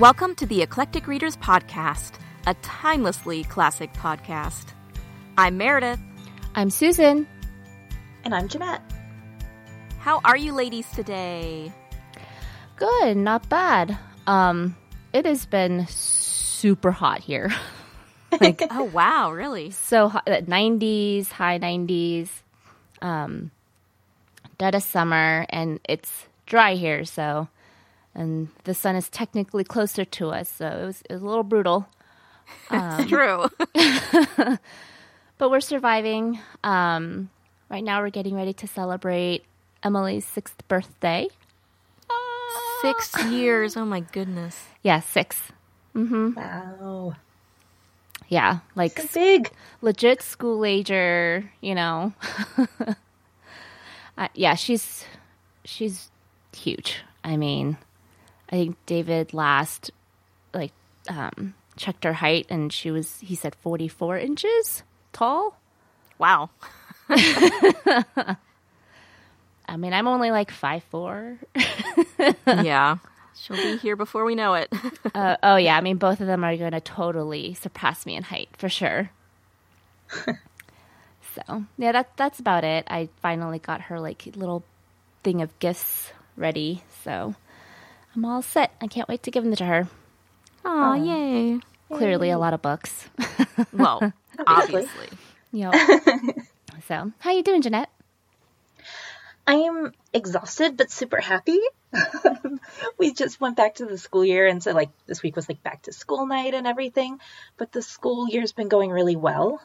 Welcome to the Eclectic Readers Podcast, a timelessly classic podcast. I'm Meredith. I'm Susan. And I'm Jeanette. How are you ladies today? Good, not bad. Um, it has been super hot here. like, oh wow, really? So hot, 90s, high 90s, um, dead of summer, and it's dry here. So, and the sun is technically closer to us, so it was, it was a little brutal. Um, true. but we're surviving. Um, right now, we're getting ready to celebrate Emily's sixth birthday. Six years. Oh my goodness. Yeah, 6 Mm-hmm. Wow. Yeah, like so big, legit school ager. You know. uh, yeah, she's she's huge. I mean, I think David last like um, checked her height, and she was he said forty four inches tall. Wow. I mean, I'm only like five four. yeah, she'll be here before we know it. uh, oh yeah, I mean, both of them are going to totally surpass me in height for sure. so yeah, that that's about it. I finally got her like little thing of gifts ready, so I'm all set. I can't wait to give them to her. Oh yay! Clearly, yay. a lot of books. well, obviously. Yep. so, how you doing, Jeanette? I am exhausted but super happy. we just went back to the school year, and so like this week was like back to school night and everything. But the school year's been going really well.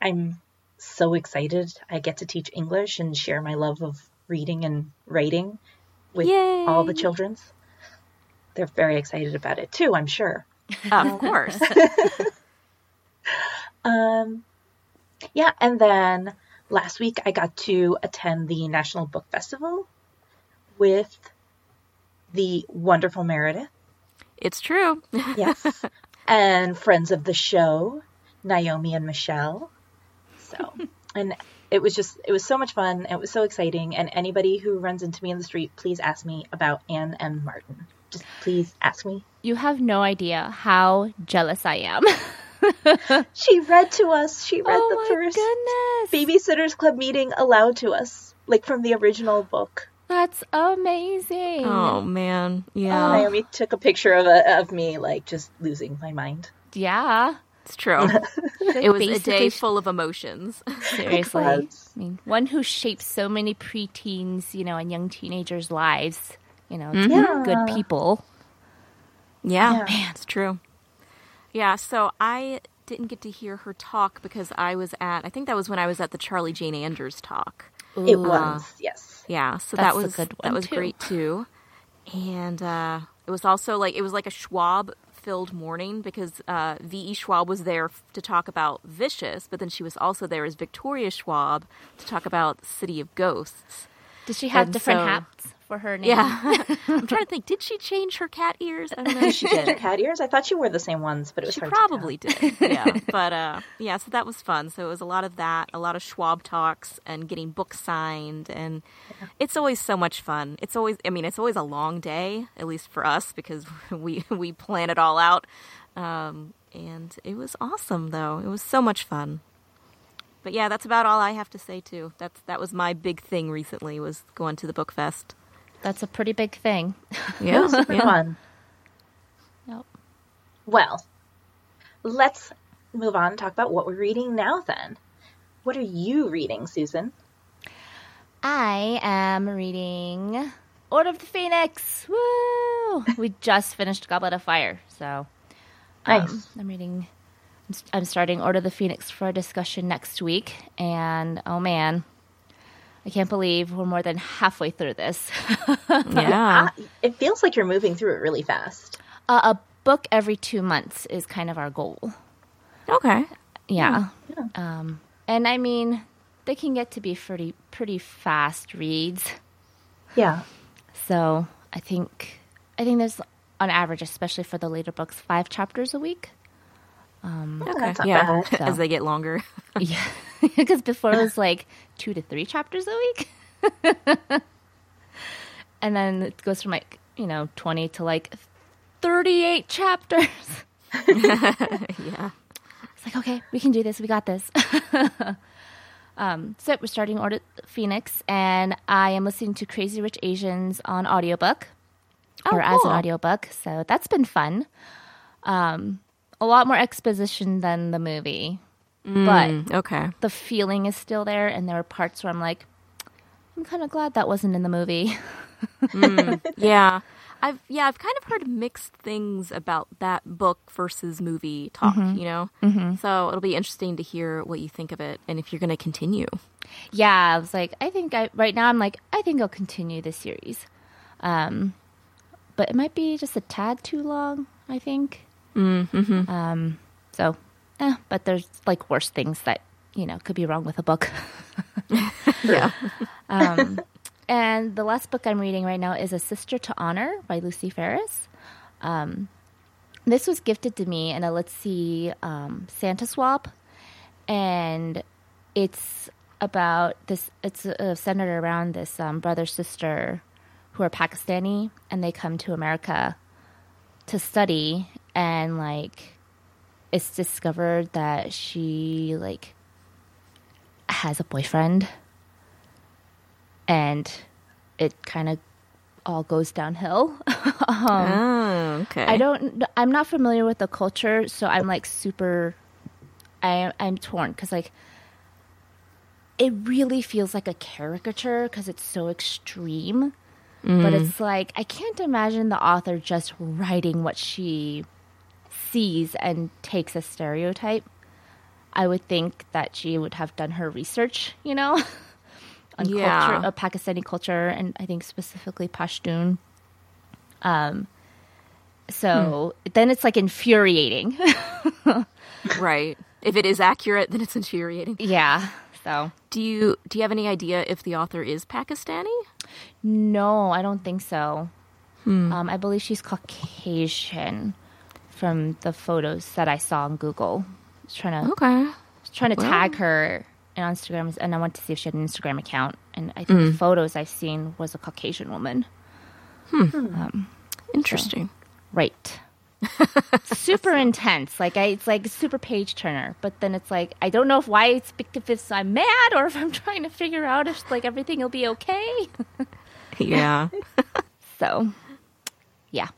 I'm so excited. I get to teach English and share my love of reading and writing with Yay. all the children's. They're very excited about it too, I'm sure. Of course. um, yeah, and then last week I got to attend the National Book Festival with the wonderful Meredith. It's true. yes. And friends of the show, Naomi and Michelle. So, and it was just, it was so much fun. It was so exciting. And anybody who runs into me in the street, please ask me about Anne M. Martin. Just please ask me. You have no idea how jealous I am. she read to us. She read oh the first goodness. Babysitters Club meeting aloud to us, like from the original book. That's amazing. Oh man, yeah. Oh, Naomi took a picture of a, of me, like just losing my mind. Yeah, it's true. it was a day full of emotions. Seriously, I mean, one who shapes so many preteens, you know, and young teenagers' lives. You know, mm-hmm. yeah. good people. Yeah, yeah, man, it's true. Yeah, so I didn't get to hear her talk because I was at I think that was when I was at the Charlie Jane Anders talk. Ooh. It was, yes. Yeah, so That's that was that was too. great too. And uh, it was also like it was like a Schwab filled morning because uh, V.E. Schwab was there to talk about Vicious, but then she was also there as Victoria Schwab to talk about City of Ghosts. Did she have And different so- hats for her name? Yeah, I'm trying to think. Did she change her cat ears? I don't know. She did her cat ears. I thought she wore the same ones, but it was She hard probably did. Yeah. But uh, yeah, so that was fun. So it was a lot of that, a lot of Schwab talks and getting books signed. And it's always so much fun. It's always, I mean, it's always a long day, at least for us, because we, we plan it all out. Um, and it was awesome, though. It was so much fun. But yeah, that's about all I have to say too. That's that was my big thing recently was going to the book fest. That's a pretty big thing. Yeah, tell. It was fun. Yep. Well, let's move on and talk about what we're reading now then. What are you reading, Susan? I am reading Order of the Phoenix. Woo! we just finished Goblet of Fire, so um, I'm reading. I'm s- I'm starting Order of the Phoenix for a discussion next week, and oh man, I can't believe we're more than halfway through this. Yeah. Ah, it feels like you're moving through it really fast. uh, a book every two months is kind of our goal. okay. Yeah. Um, and I mean, they can get to be pretty pretty fast reads. Yeah. So I think I think there's on average, especially for the later books, five chapters a week. Okay. that's not yeah. bad. As they get longer. Yeah, because before it was like two to three chapters a week, and then it goes from like you know twenty to like 38 chapters. yeah. It's like, okay, we can do this. We got this. um, so we're starting Order Phoenix, and I am listening to Crazy Rich Asians on audiobook Oh, or as an audiobook. So that's been fun. Um, a lot more exposition than the movie, but Mm, okay. the feeling is still there, and there are parts where I'm like, I'm kind of glad that wasn't in the movie. Yeah. I've yeah, I've kind of heard mixed things about that book versus movie talk, you know? Mm-hmm. So it'll be interesting to hear what you think of it and if you're going to continue. yeah, I was like, I think I right now I'm like, I think I'll continue this series. Um, but it might be just a tad too long. I think. Mm-hmm. Um, so, eh, but there's like worse things that you know could be wrong with a book. Yeah. Um, and the last book I'm reading right now is A Sister to Honor by Lucy Ferriss. Um, this was gifted to me in a Let's See um, Santa swap, and it's about this. It's uh, centered around this um, brother sister who are Pakistani, and they come to America to study, and like it's discovered that she like has a boyfriend and it kind of all goes downhill. Um, oh, okay. I don't. I'm not familiar with the culture, so I'm like super. I I'm torn because like it really feels like a caricature because it's so extreme. But mm. it's like I can't imagine the author just writing what she sees and takes a stereotype. I would think that she would have done her research, you know, on Yeah. culture, uh, Pakistani culture, and I think specifically Pashtun. Um, so then it's like infuriating. right. If it is accurate, then it's infuriating. yeah. So Do you do you have any idea if the author is Pakistani? no, I don't think so. Um, I believe she's Caucasian from the photos that I saw on Google. I was trying to Okay. trying to Well- tag her on Instagram, and I wanted to see if she had an Instagram account. And I think the photos I've seen was a Caucasian woman. Hmm, Interesting. Right. super intense. Like I, it's like a super page turner. But then it's like I don't know if why it's if it's I'm mad or if I'm trying to figure out if like everything will be okay. Yeah. So, yeah.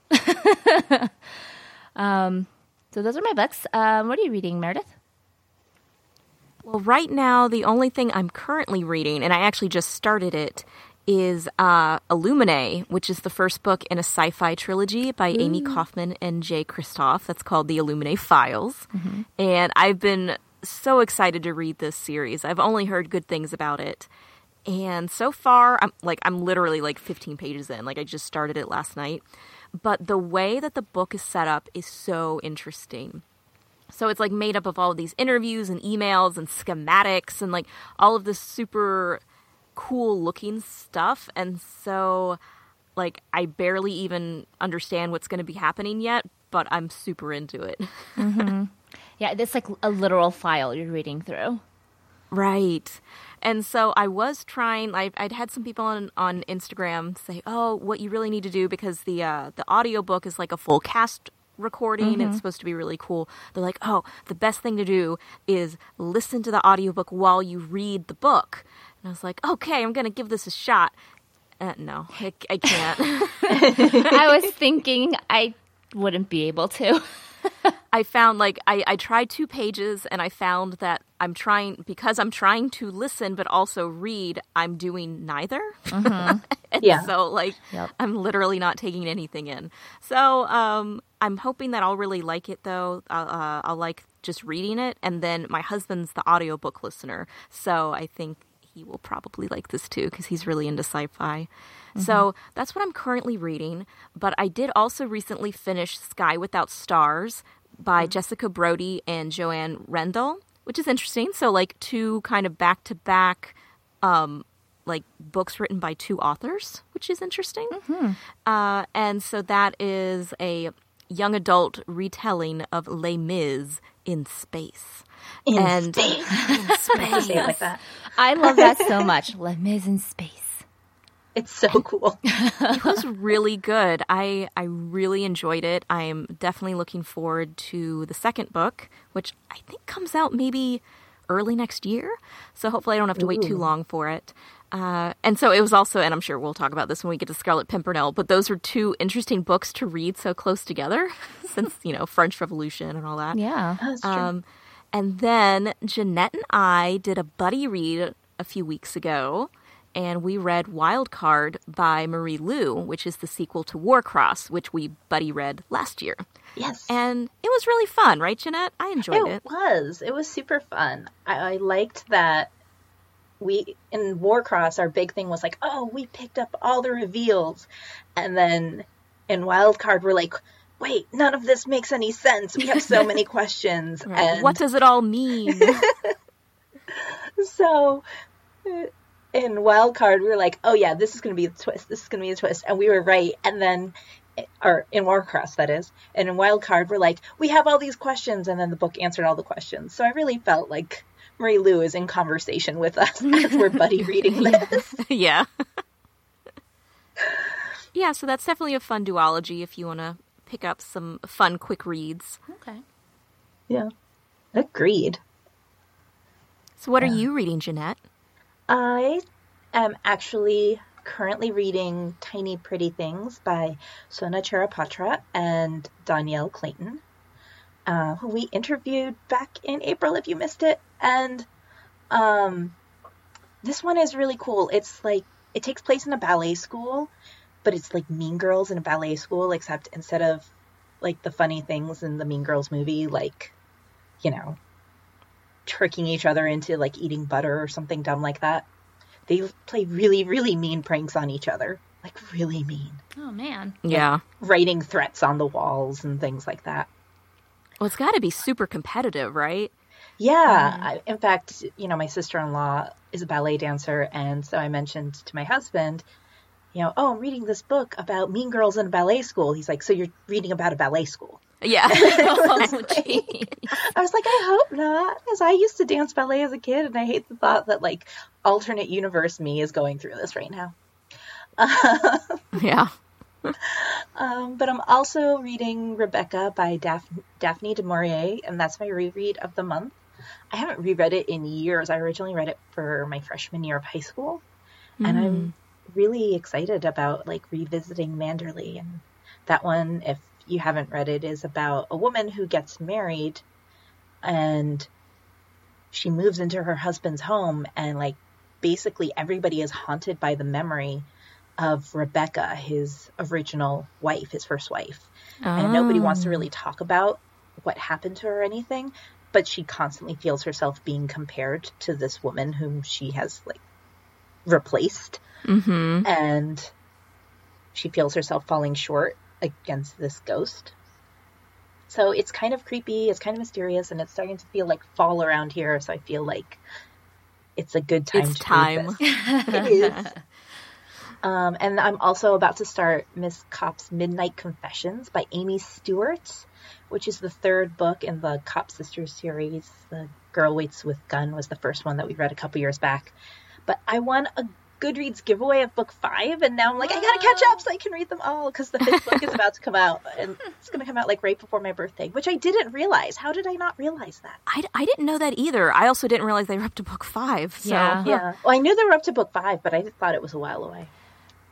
Um, so those are my books. Um, what are you reading, Meredith? Well, right now, the only thing I'm currently reading, and I actually just started it, is uh, Illuminae, which is the first book in a sci fi trilogy by Amie Kaufman and Jay Kristoff. That's called The Illuminae Files. And I've been so excited to read this series. I've only heard good things about it. And so far, I'm like, I'm literally like 15 pages in. Like, I just started it last night. But the way that the book is set up is so interesting. So it's like made up of all of these interviews and emails and schematics and like all of this super cool looking stuff. And so, like, I barely even understand what's going to be happening yet, but I'm super into it. Mm-hmm. Yeah, it's like a literal file you're reading through. Right. And so I was trying. I, I'd had some people on on Instagram say, "Oh, what you really need to do because the uh, the audiobook is like a full cast recording. It's supposed to be really cool." They're like, "Oh, the best thing to do is listen to the audiobook while you read the book." And I was like, "Okay, I'm going to give this a shot." Uh, no, I, I can't. I was thinking I wouldn't be able to. I found like I, I tried two pages and I found that I'm trying because I'm trying to listen but also read, I'm doing neither. And Yeah. So like Yep. I'm literally not taking anything in. So um I'm hoping that I'll really like it though. I'll, uh, I'll like just reading it and then my husband's the audiobook listener. So I think he will probably like this too because he's really into sci-fi. So that's what I'm currently reading. But I did also recently finish Sky Without Stars by Jessica Brody and Joanne Rendell, which is interesting. So like two kind of back to back um like books written by two authors, which is interesting. Uh, and so that is a young adult retelling of Les Mis in space. In and space. in space. It like that. I love that so much. Les Mis in space. It's so cool. it was really good. I I really enjoyed it. I am definitely looking forward to the second book, which I think comes out maybe early next year. So hopefully I don't have to wait too long for it. Uh, and so it was also, and I'm sure we'll talk about this when we get to Scarlet Pimpernel, but those are two interesting books to read so close together since, you know, French Revolution and all that. Yeah. That's true. Um, and then Jeanette and I did a buddy read a few weeks ago, and we read Wild Card by Marie Lu, which is the sequel to Warcross, which we buddy read last year. yes. And it was really fun, right, Jeanette? I enjoyed it it. was. It was super fun. I, I liked that we in Warcross our big thing was like, oh, we picked up all the reveals, and then in Wildcard we're like, wait, none of this makes any sense. We have so many questions, and What does it all mean? so in Wildcard we were like, oh yeah, this is going to be a twist. This is going to be a twist, and we were right. And then, or in Warcross that is, and in Wildcard we're like, we have all these questions, and then the book answered all the questions. So I really felt like Marie Lu is in conversation with us as we're buddy reading this. yeah. yeah, so that's definitely a fun duology if you want to pick up some fun quick reads. Okay. Yeah, agreed. So, what are you reading, Jeanette? I am actually currently reading Tiny Pretty Things by Sona Charaipotra and Dhonielle Clayton, uh, who we interviewed back in April if you missed it. And um, this one is really cool. It's like, it takes place in a ballet school, but it's like Mean Girls in a ballet school, except instead of like the funny things in the Mean Girls movie, like, you know, tricking each other into like eating butter or something dumb like that. They play really, really mean pranks on each other. Like, really mean. Oh man. Yeah. Writing threats on the walls and things like that. Well, it's got to be super competitive, right? Yeah. Mm-hmm. I, in fact, you know, my sister in law is a ballet dancer. And so I mentioned to my husband, you know, oh, I'm reading this book about mean girls in a ballet school. He's like, so you're reading about a ballet school? Yeah. Oh. I was like, I hope not, because I used to dance ballet as a kid, and I hate the thought that like alternate universe me is going through this right now. yeah. Um, but I'm also reading Rebecca by Daph- Daphne du Maurier, and that's my reread of the month. I haven't reread it in years. I originally read it for my freshman year of high school, and I'm really excited about like revisiting Manderley. And that one, if you haven't read it, is about a woman who gets married, and she moves into her husband's home, and like basically everybody is haunted by the memory of Rebecca, his original wife, his first wife. And nobody wants to really talk about what happened to her or anything, but she constantly feels herself being compared to this woman whom she has like replaced. Mm-hmm. And she feels herself falling short against this ghost. So it's kind of creepy, it's kind of mysterious, and it's starting to feel like fall around here. So I feel like it's a good time It's time. It is. Um, and I'm also about to start Miss Kopp's Midnight Confessions by Amy Stewart, which is the third book in the Kopp Sisters series. The Girl Waits with Gun was the first one that we read a couple years back. But I won a Goodreads giveaway of book five, and now I'm like, I gotta catch up so I can read them all because the fifth book is about to come out, and it's gonna come out like right before my birthday, which I didn't realize. How did I not realize that? I, I didn't know that either. I also didn't realize they were up to book five. So. Yeah. Yeah. Well, I knew they were up to book five, but I thought it was a while away.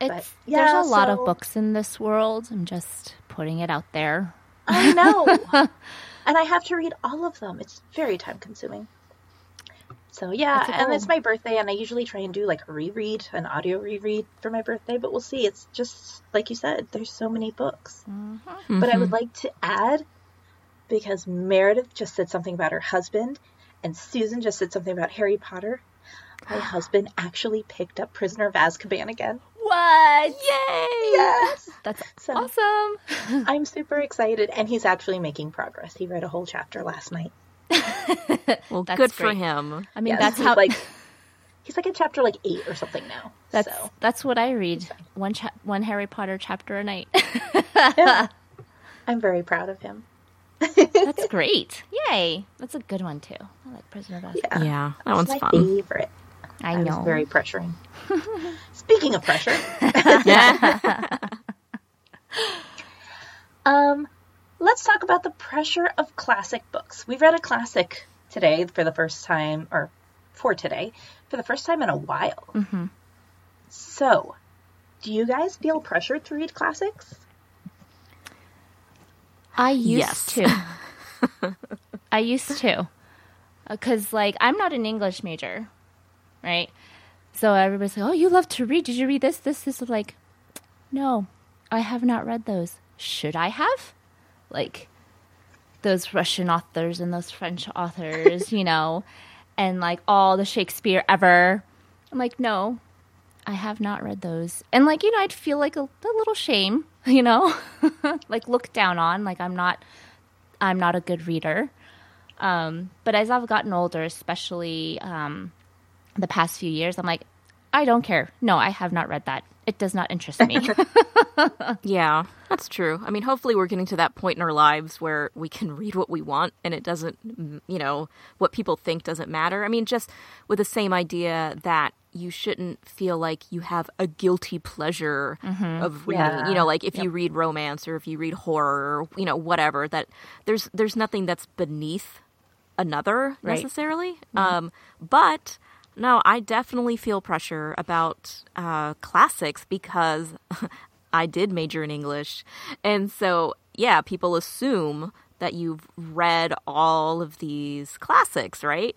It's yeah, there's a lot of books in this world. I'm just putting it out there. I know. and I have to read all of them. It's very time consuming. So yeah, That's and it's my birthday and I usually try and do like a reread, an audio reread for my birthday, but we'll see. It's just like you said, there's so many books. Mm-hmm. But I would mm-hmm. like to add because Meredith just said something about her husband and Susan just said something about Harry Potter. My husband actually picked up Prisoner of Azkaban again. What? Yay! Yes. That's So- awesome. I'm super excited and he's actually making progress. He read a whole chapter last night. Well, That's good for him. I mean, Yes, that's how like he's like at chapter like eight or something now. that's so that's what I read. One cha- one Harry Potter chapter a night. I'm very proud of him. that's great. Yay. That's a good one too. I like Prisoner of Azkaban. Yeah, Yeah, that it's one's my fun. favorite. I I know. was very pressuring. Speaking of pressure, um, let's talk about the pressure of classic books. We read a classic today for the first time, or for today, for the first time in a while. Mm-hmm. So, do you guys feel pressured to read classics? I used Yes. to. I used to. Because, like, I'm not an English major, right? So everybody's like, oh, you love to read. Did you read this, this, this? I'm like, no, I have not read those. Should I have? Like, those Russian authors and those French authors, you know, and like all the Shakespeare ever. I'm like, no, I have not read those. And like, you know, I'd feel like a, a little shame, you know, like looked down on, like I'm not I'm not a good reader. Um, but as I've gotten older, especially um, the past few years, I'm like, I don't care. No, I have not read that. It does not interest me. Yeah, that's true. I mean, hopefully, we're getting to that point in our lives where we can read what we want and it doesn't, you know, what people think doesn't matter. I mean, just with the same idea that you shouldn't feel like you have a guilty pleasure of reading, Yeah. you know, like if you read romance or if you read horror or, you know, whatever, that there's there's nothing that's beneath another Right. necessarily. Um, but no, I definitely feel pressure about uh, classics because I did major in English. And so, yeah, people assume that you've read all of these classics, right?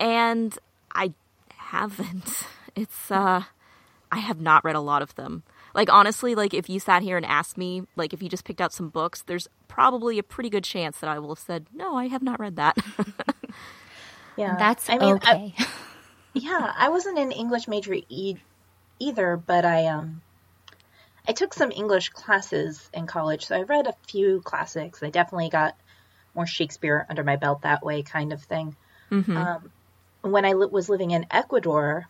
And I haven't. It's, uh, I have not read a lot of them. Like, honestly, like, if you sat here and asked me, like, if you just picked out some books, there's probably a pretty good chance that I will have said, no, I have not read that. Yeah, That's I mean, I- okay. Yeah, I wasn't an English major e- either, but I um, I took some English classes in college, so I read a few classics. I definitely got more Shakespeare under my belt that way, kind of thing. Um, when I li- was living in Ecuador,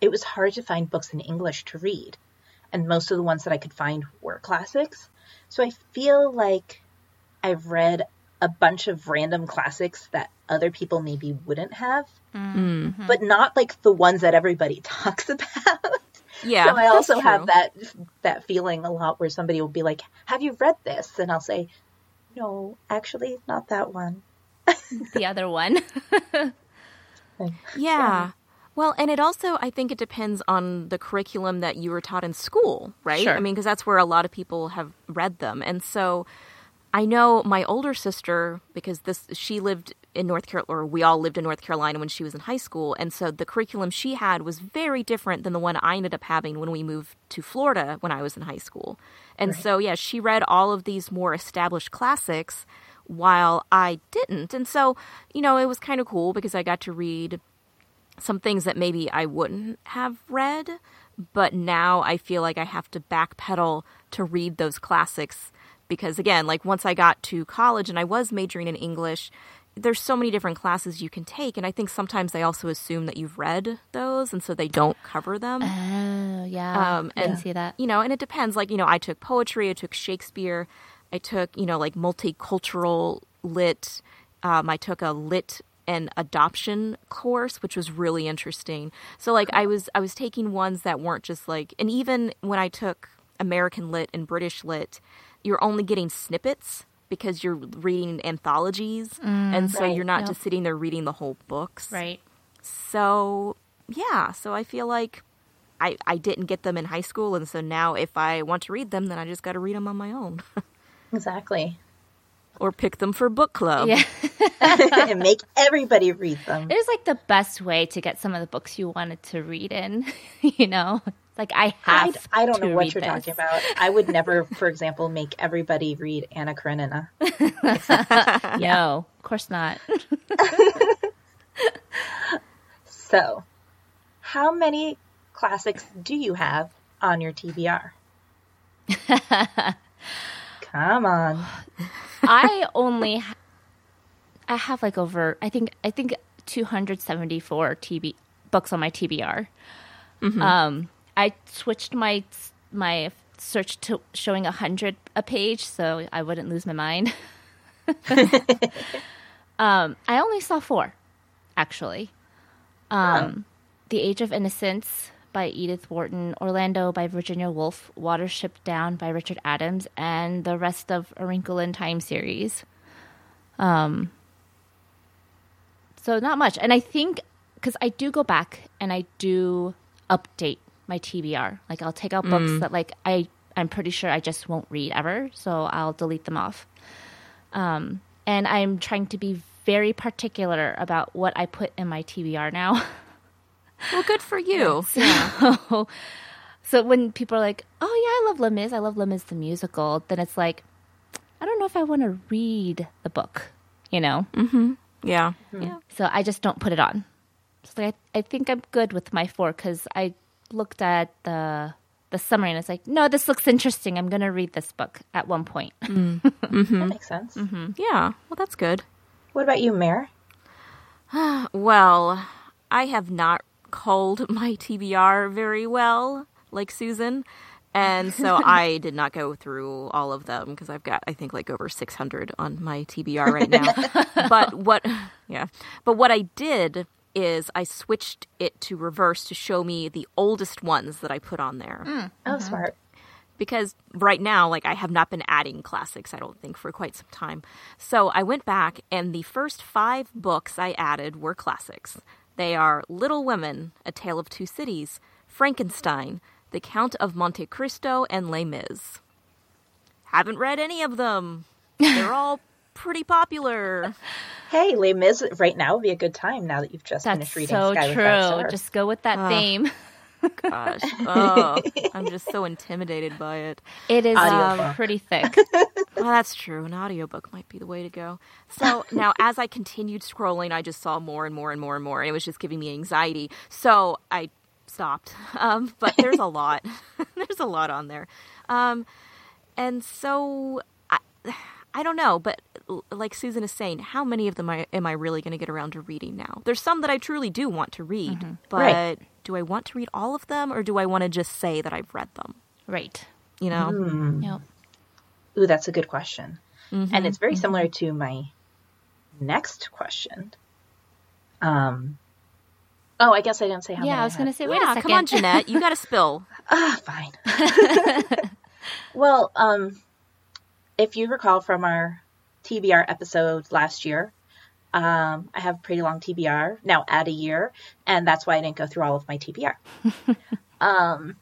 it was hard to find books in English to read, and most of the ones that I could find were classics. So I feel like I've read a bunch of random classics that other people maybe wouldn't have, mm-hmm. but not like the ones that everybody talks about. yeah. so I also have that that feeling a lot where somebody will be like, "Have you read this?" and I'll say, "No, actually, not that one." the other one. Yeah. Well, and it also, I think it depends on the curriculum that you were taught in school, right? Sure. I mean, because that's where a lot of people have read them. And so I know my older sister, because this, she lived in North Carolina, or we all lived in North Carolina when she was in high school. And so the curriculum she had was very different than the one I ended up having when we moved to Florida when I was in high school. And so, yeah, she read all of these more established classics while I didn't. And so, you know, it was kind of cool because I got to read some things that maybe I wouldn't have read, but now I feel like I have to backpedal to read those classics because again, like once I got to college and I was majoring in English, there's so many different classes you can take and I think sometimes they also assume that you've read those and so they don't cover them. oh, yeah. Um, and see that. you know, and it depends. Like, you know, I took poetry, I took Shakespeare, I took, you know, like multicultural lit. Um, I took a lit and adoption course, which was really interesting. So, like, I was I was taking ones that weren't just like, and even when I took American lit and British lit, you're only getting snippets because you're reading anthologies, mm, and so Right, you're not yep. just sitting there reading the whole books. Right. So yeah, so I feel like I I didn't get them in high school, and so now if I want to read them, then I just got to read them on my own, Exactly, or pick them for book club. Yeah. and make everybody read them. It was like the best way to get some of the books you wanted to read in, you know? Like I I, have I don't to know what you're this. talking about. I would never, for example, make everybody read Anna Karenina. No, of course not. So, how many classics do you have on your TBR? Come on. I only ha- I have like over I think I think 274 TB books on my TBR. Um I switched my my search to showing 100 a page so I wouldn't lose my mind. um I only saw 4 actually. Um The Age of Innocence by Edith Wharton, Orlando by Virginia Woolf, Watership Down by Richard Adams, and the rest of A Wrinkle in Time series. Um, so not much. And I think because I do go back and I do update my TBR. Like I'll take out books that like I I'm pretty sure I just won't read ever, so I'll delete them off. Um, and I'm trying to be very particular about what I put in my TBR now. Well, good for you. so, so when people are like, "Oh yeah, I love Les Mis. I love Les Mis the musical," then it's like, I don't know if I want to read the book. You know, mm-hmm. Yeah. Hmm. Yeah. so I just don't put it on. So I, I think I'm good with my four because I looked at the the summary and it's like, no, this looks interesting. I'm gonna read this book at one point. Mm. Mm-hmm. That makes sense. Mm-hmm. Yeah. Well, that's good. What about you, Mare? Well, I have not culled my TBR very well, like Susan. And so I did not go through all of them because I've got, I think, like over 600 on my TBR right now. but what, yeah. But what I did is I switched it to reverse to show me the oldest ones that I put on there. Oh, smart. because right now like i have not been adding classics i don't think for quite some time so i went back and the first five books i added were classics they are little women a tale of two cities frankenstein the count of monte cristo and les mis. Haven't read any of them. They're all pretty popular. Hey, Les Mis right now would be a good time now that you've just That's finished reading so Sky true. Just go with that theme. Gosh oh, i'm just so intimidated by it It is um, pretty thick. Well, that's true. An audiobook might be the way to go. So now, as I continued scrolling, I just saw more and more and more and more, and it was just giving me anxiety. So I stopped. Um, but there's a lot. there's a lot on there. Um, and so I, I don't know, but like Susan is saying, how many of them I, am I really going to get around to reading now? There's some that I truly do want to read, but Right. Do I want to read all of them, or do I want to just say that I've read them? right. You know? Hmm. Yep. Ooh, that's a good question. Mm-hmm. And it's very similar to my next question. Um, oh, I guess I didn't say how Yeah, many I was going to say, wait yeah, a second. come on, Jeanette. You got to spill. Ah, fine. well, um, if you recall from our TBR episode last year, um, I have pretty long TBR now at a year, and that's why I didn't go through all of my TBR. um,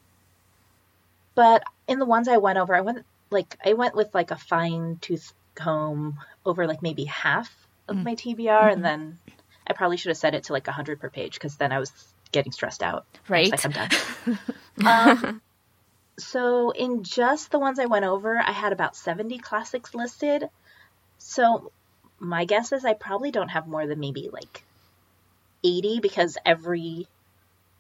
but in the ones I went over, I went like I went with like a fine tooth comb over like maybe half of my TBR, and then I probably should have set it to like hundred per page because then I was getting stressed out. Right. like, I'm done. um, so in just the ones I went over, I had about 70 classics listed. So my guess is I probably don't have more than maybe like 80 because every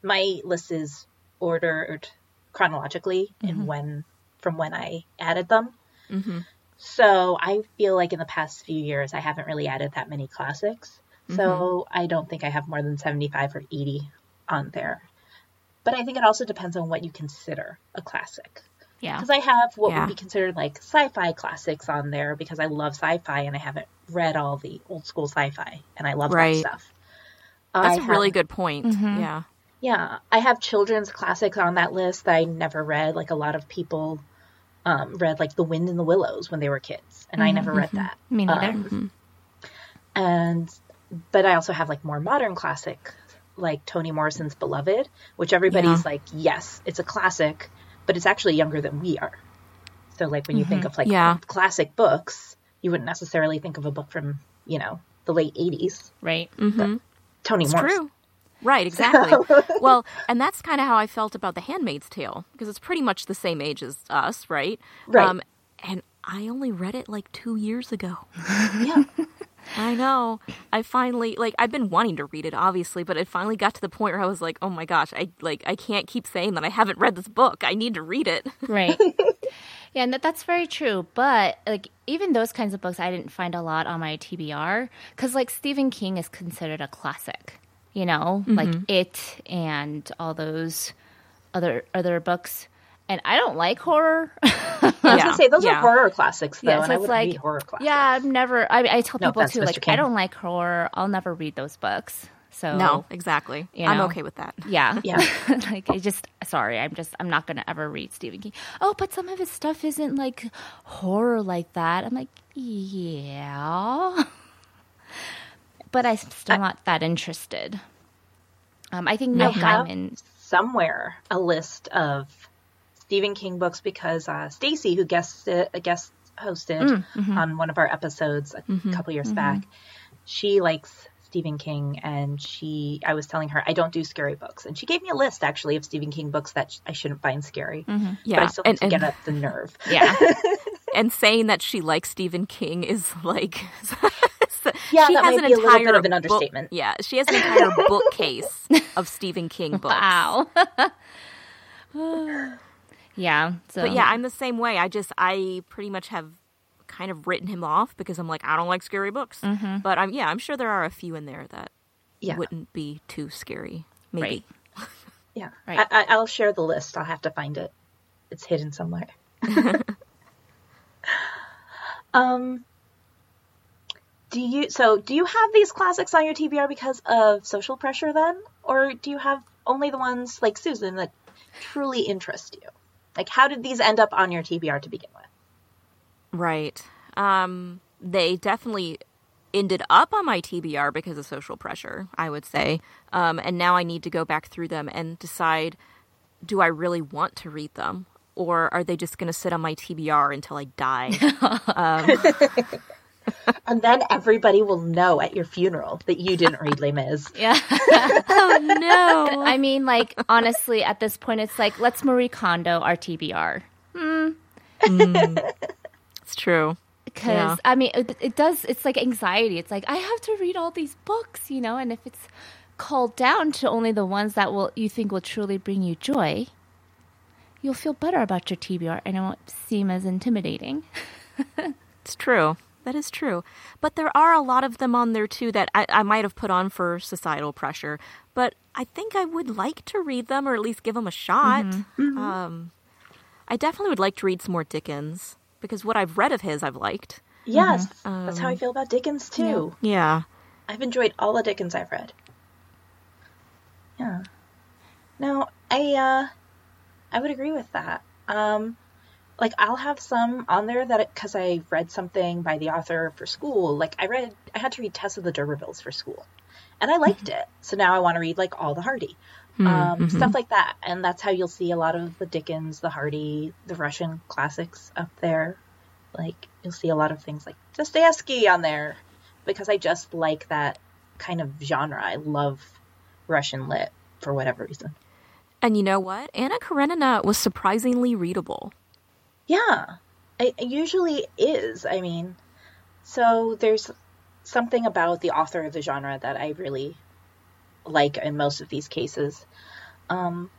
my list is ordered chronologically in when from when I added them. Mm-hmm. So I feel like in the past few years I haven't really added that many classics. So I don't think I have more than 75 or 80 on there. But I think it also depends on what you consider a classic. Yeah. Because I have what Yeah. would be considered like sci-fi classics on there because I love sci-fi and I haven't read all the old school sci-fi and I love Right. that stuff. That's I a really good point. Yeah. Yeah, I have children's classics on that list that I never read. Like a lot of people um, read like The Wind in the Willows when they were kids, and I never read that. Me neither. Um, and but I also have like more modern classic, like Toni Morrison's Beloved, which everybody's Yeah. like, yes, it's a classic, but it's actually younger than we are. So like when you think of like Yeah. classic books, you wouldn't necessarily think of a book from you know the late '80s. right. Mm-hmm. Toni It's Morrison. true. Right, exactly. well, and that's kind of how I felt about The Handmaid's Tale because it's pretty much the same age as us, right? Um, Right. and I only read it like two years ago. Yeah. I know. I finally like I've been wanting to read it obviously, but it finally got to the point where I was like, "Oh my gosh, I like I can't keep saying that I haven't read this book. I need to read it." Right. yeah, and that, that's very true. But like even those kinds of books, I didn't find a lot on my TBR because like Stephen King is considered a classic. You know, like mm-hmm. it and all those other other books. And I don't like horror. I was gonna say those yeah. are horror classics though, Yeah, so and I wouldn't like read horror classics. yeah, I've never. I, I tell No people offense, too, Mr. like King. I don't like horror. I'll never read those books. So No, exactly. You I'm okay with that. Yeah. Yeah. like I just sorry, I'm just I'm not gonna ever read Stephen King. Oh, but some of his stuff isn't like horror like that. I'm like, yeah. But I'm still not that interested. Um, I think Neil I have Gaiman somewhere a list of Stephen King books because uh, Stacy, who guest uh, guest hosted mm, mm-hmm. on one of our episodes a mm-hmm, couple years mm-hmm. back, she likes Stephen King, and she I was telling her I don't do scary books, and she gave me a list actually of Stephen King books that I shouldn't find scary. But I still and, and, get up the nerve. Yeah. and saying that she likes Stephen King is like Yeah, she that has might an be a little bit entire of an book- understatement. yeah, she has an entire bookcase of Stephen King books. wow. Yeah. So But yeah, I'm the same way. I just I pretty much have kind of written him off because I'm like I don't like scary books. But I'm yeah, I'm sure there are a few in there that Yeah, wouldn't be too scary. Maybe. Right. yeah. Right. I, I, I'll share the list. I'll have to find it. It's hidden somewhere. um. Do you so do you have these classics on your TBR because of social pressure then, or do you have only the ones like Susan that truly interest you? Like, how did these end up on your TBR to begin with? Right. Um, they definitely ended up on my TBR because of social pressure, I would say. Um, and now I need to go back through them and decide do I really want to read them? Or are they just going to sit on my TBR until I die? And then everybody will know at your funeral that you didn't read Les Mis. Yeah. oh, no. I mean, like honestly, at this point, it's like let's Marie Kondo our TBR hmm. mm. It's true. because Yeah. I mean, it, it does. It's like anxiety. It's like I have to read all these books, you know, and if it's called down to only the ones that will you think will truly bring you joy, you'll feel better about your TBR, and it won't seem as intimidating. It's true. That is true. But there are a lot of them on there too that I, I might have put on for societal pressure. But I think I would like to read them or at least give them a shot. Um, I definitely would like to read some more Dickens because what I've read of his I've liked. Yes, that's how I feel about Dickens too. Yeah. I've enjoyed all the Dickens I've read. Yeah. No, I uh I would agree with that. Um like I'll have some on there that because I read something by the author for school. Like I read I had to read Tess of the D'Urbervilles for school. And I mm-hmm. liked it. So now I want to read like all the Hardy. Mm, um, mm-hmm. stuff like that. And that's how you'll see a lot of the Dickens, the Hardy, the Russian classics up there. Like you'll see a lot of things like Dostoevsky on there because I just like that kind of genre. I love Russian lit for whatever reason. And you know what? Anna Karenina was surprisingly readable. Yeah, it it usually is. I mean, so there's something about the author of the genre that I really like in most of these cases. Um,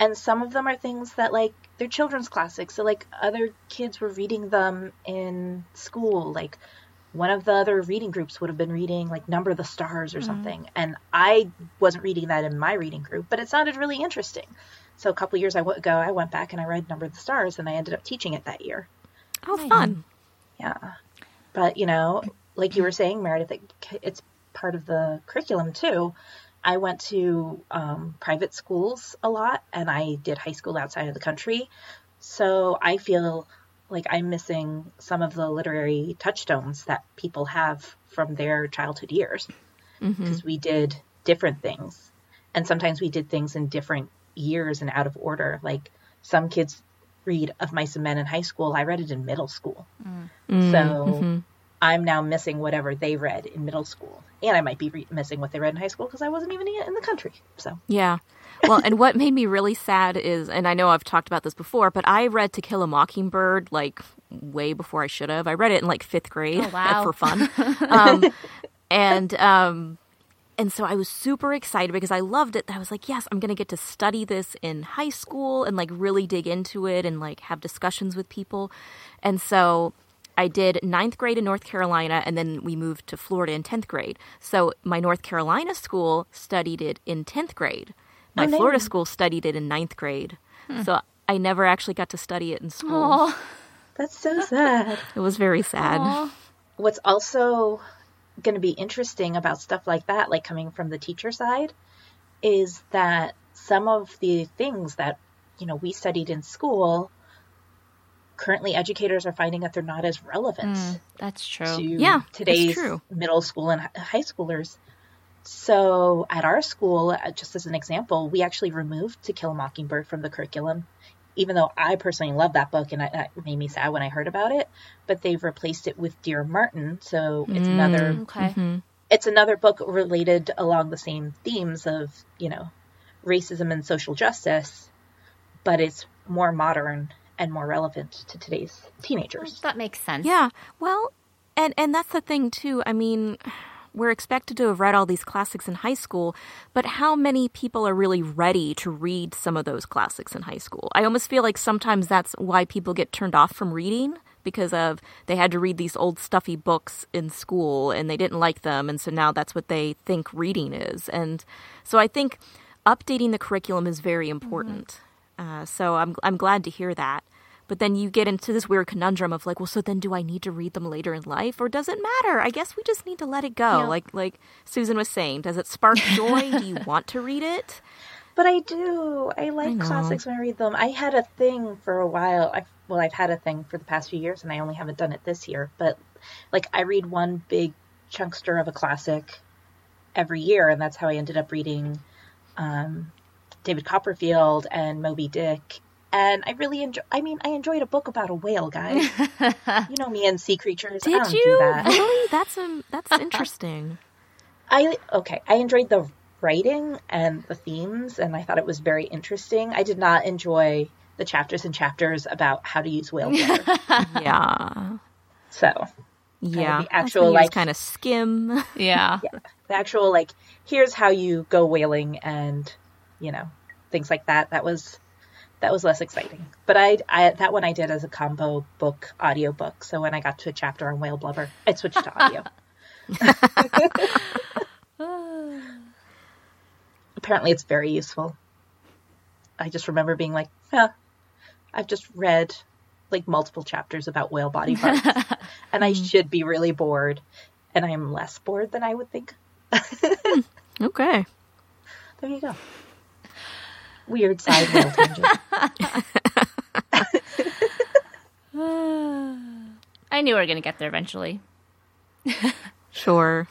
and some of them are things that like they're children's classics. So like other kids were reading them in school. Like one of the other reading groups would have been reading like Number of the Stars or something, and I wasn't reading that in my reading group, but it sounded really interesting. So a couple years ago, I went back and I read Number of the Stars, and I ended up teaching it that year. Oh, fun. Yeah. But, you know, like you were saying, Meredith, it, it's part of the curriculum too. I went to um, private schools a lot and I did high school outside of the country. So I feel like I'm missing some of the literary touchstones that people have from their childhood years because we did different things. And sometimes we did things in different years and out of order. Like some kids read Of Mice and Men in high school, I read it in middle school. So I'm now missing whatever they read in middle school. And I might be re- missing what they read in high school because I wasn't even in the country. So, Yeah. Well, and what made me really sad is, and I know I've talked about this before, but I read To Kill a Mockingbird like way before I should have. I read it in like fifth grade Oh, wow. for fun. um, and, um, and so I was super excited because I loved it. I was like, yes, I'm going to get to study this in high school and like really dig into it and like have discussions with people. And so I did ninth grade in North Carolina, and then we moved to Florida in 10th grade. So my North Carolina school studied it in 10th grade. My Oh, Florida school studied it in ninth grade. So I never actually got to study it in school. Oh, that's so sad. It was very sad. What's also going to be interesting about stuff like that, like coming from the teacher side, is that some of the things that, you know, we studied in school, currently educators are finding that they're not as relevant Mm, that's true. to Yeah, today's true. middle school and high schoolers. So at our school, uh, just as an example, we actually removed To Kill a Mockingbird from the curriculum, even though I personally love that book and it, it made me sad when I heard about it. But they've replaced it with Dear Martin, so it's another Okay. Mhm. it's another book related along the same themes of you know racism and social justice, but it's more modern and more relevant to today's teenagers. That makes sense. Yeah. Well, and and that's the thing too. I mean, we're expected to have read all these classics in high school, but how many people are really ready to read some of those classics in high school? I almost feel like sometimes that's why people get turned off from reading because of they had to read these old stuffy books in school and they didn't like them and so now that's what they think reading is. And so I think updating the curriculum is very important. Uh, so I'm I'm glad to hear that. But then you get into this weird conundrum of like, well, so then do I need to read them later in life, or does it matter? I guess we just need to let it go. Yeah. Like like Susan was saying, does it spark joy? do you want to read it? But I do. I like know. classics when I read them. I had a thing for a while. I well, I've had a thing for the past few years, and I only haven't done it this year. But like, I read one big chunkster of a classic every year, and that's how I ended up reading um, David Copperfield and Moby Dick. And I really enjoy. I mean, I enjoyed a book about a whale, guys. you know me and sea creatures. I Did don't you do that. really? That's um that's interesting. I okay. I enjoyed the writing and the themes, and I thought it was very interesting. I did not enjoy the chapters and chapters about how to use whale blubber. yeah, so yeah. the actual, like- kind of skim. Yeah. the actual like, here's how you go whaling, and you know things like that. That was that was less exciting. But I, I that one I did as a combo book audio book. So when I got to a chapter on whale blubber, I switched to audio. Apparently, it's very useful. I just remember being like, "Huh, I've just read like multiple chapters about whale body parts, and I hmm. should be really bored, and I am less bored than I would think." Hmm. Okay. There you go. Weird side whale tangent. I knew we were going to get there eventually. Sure.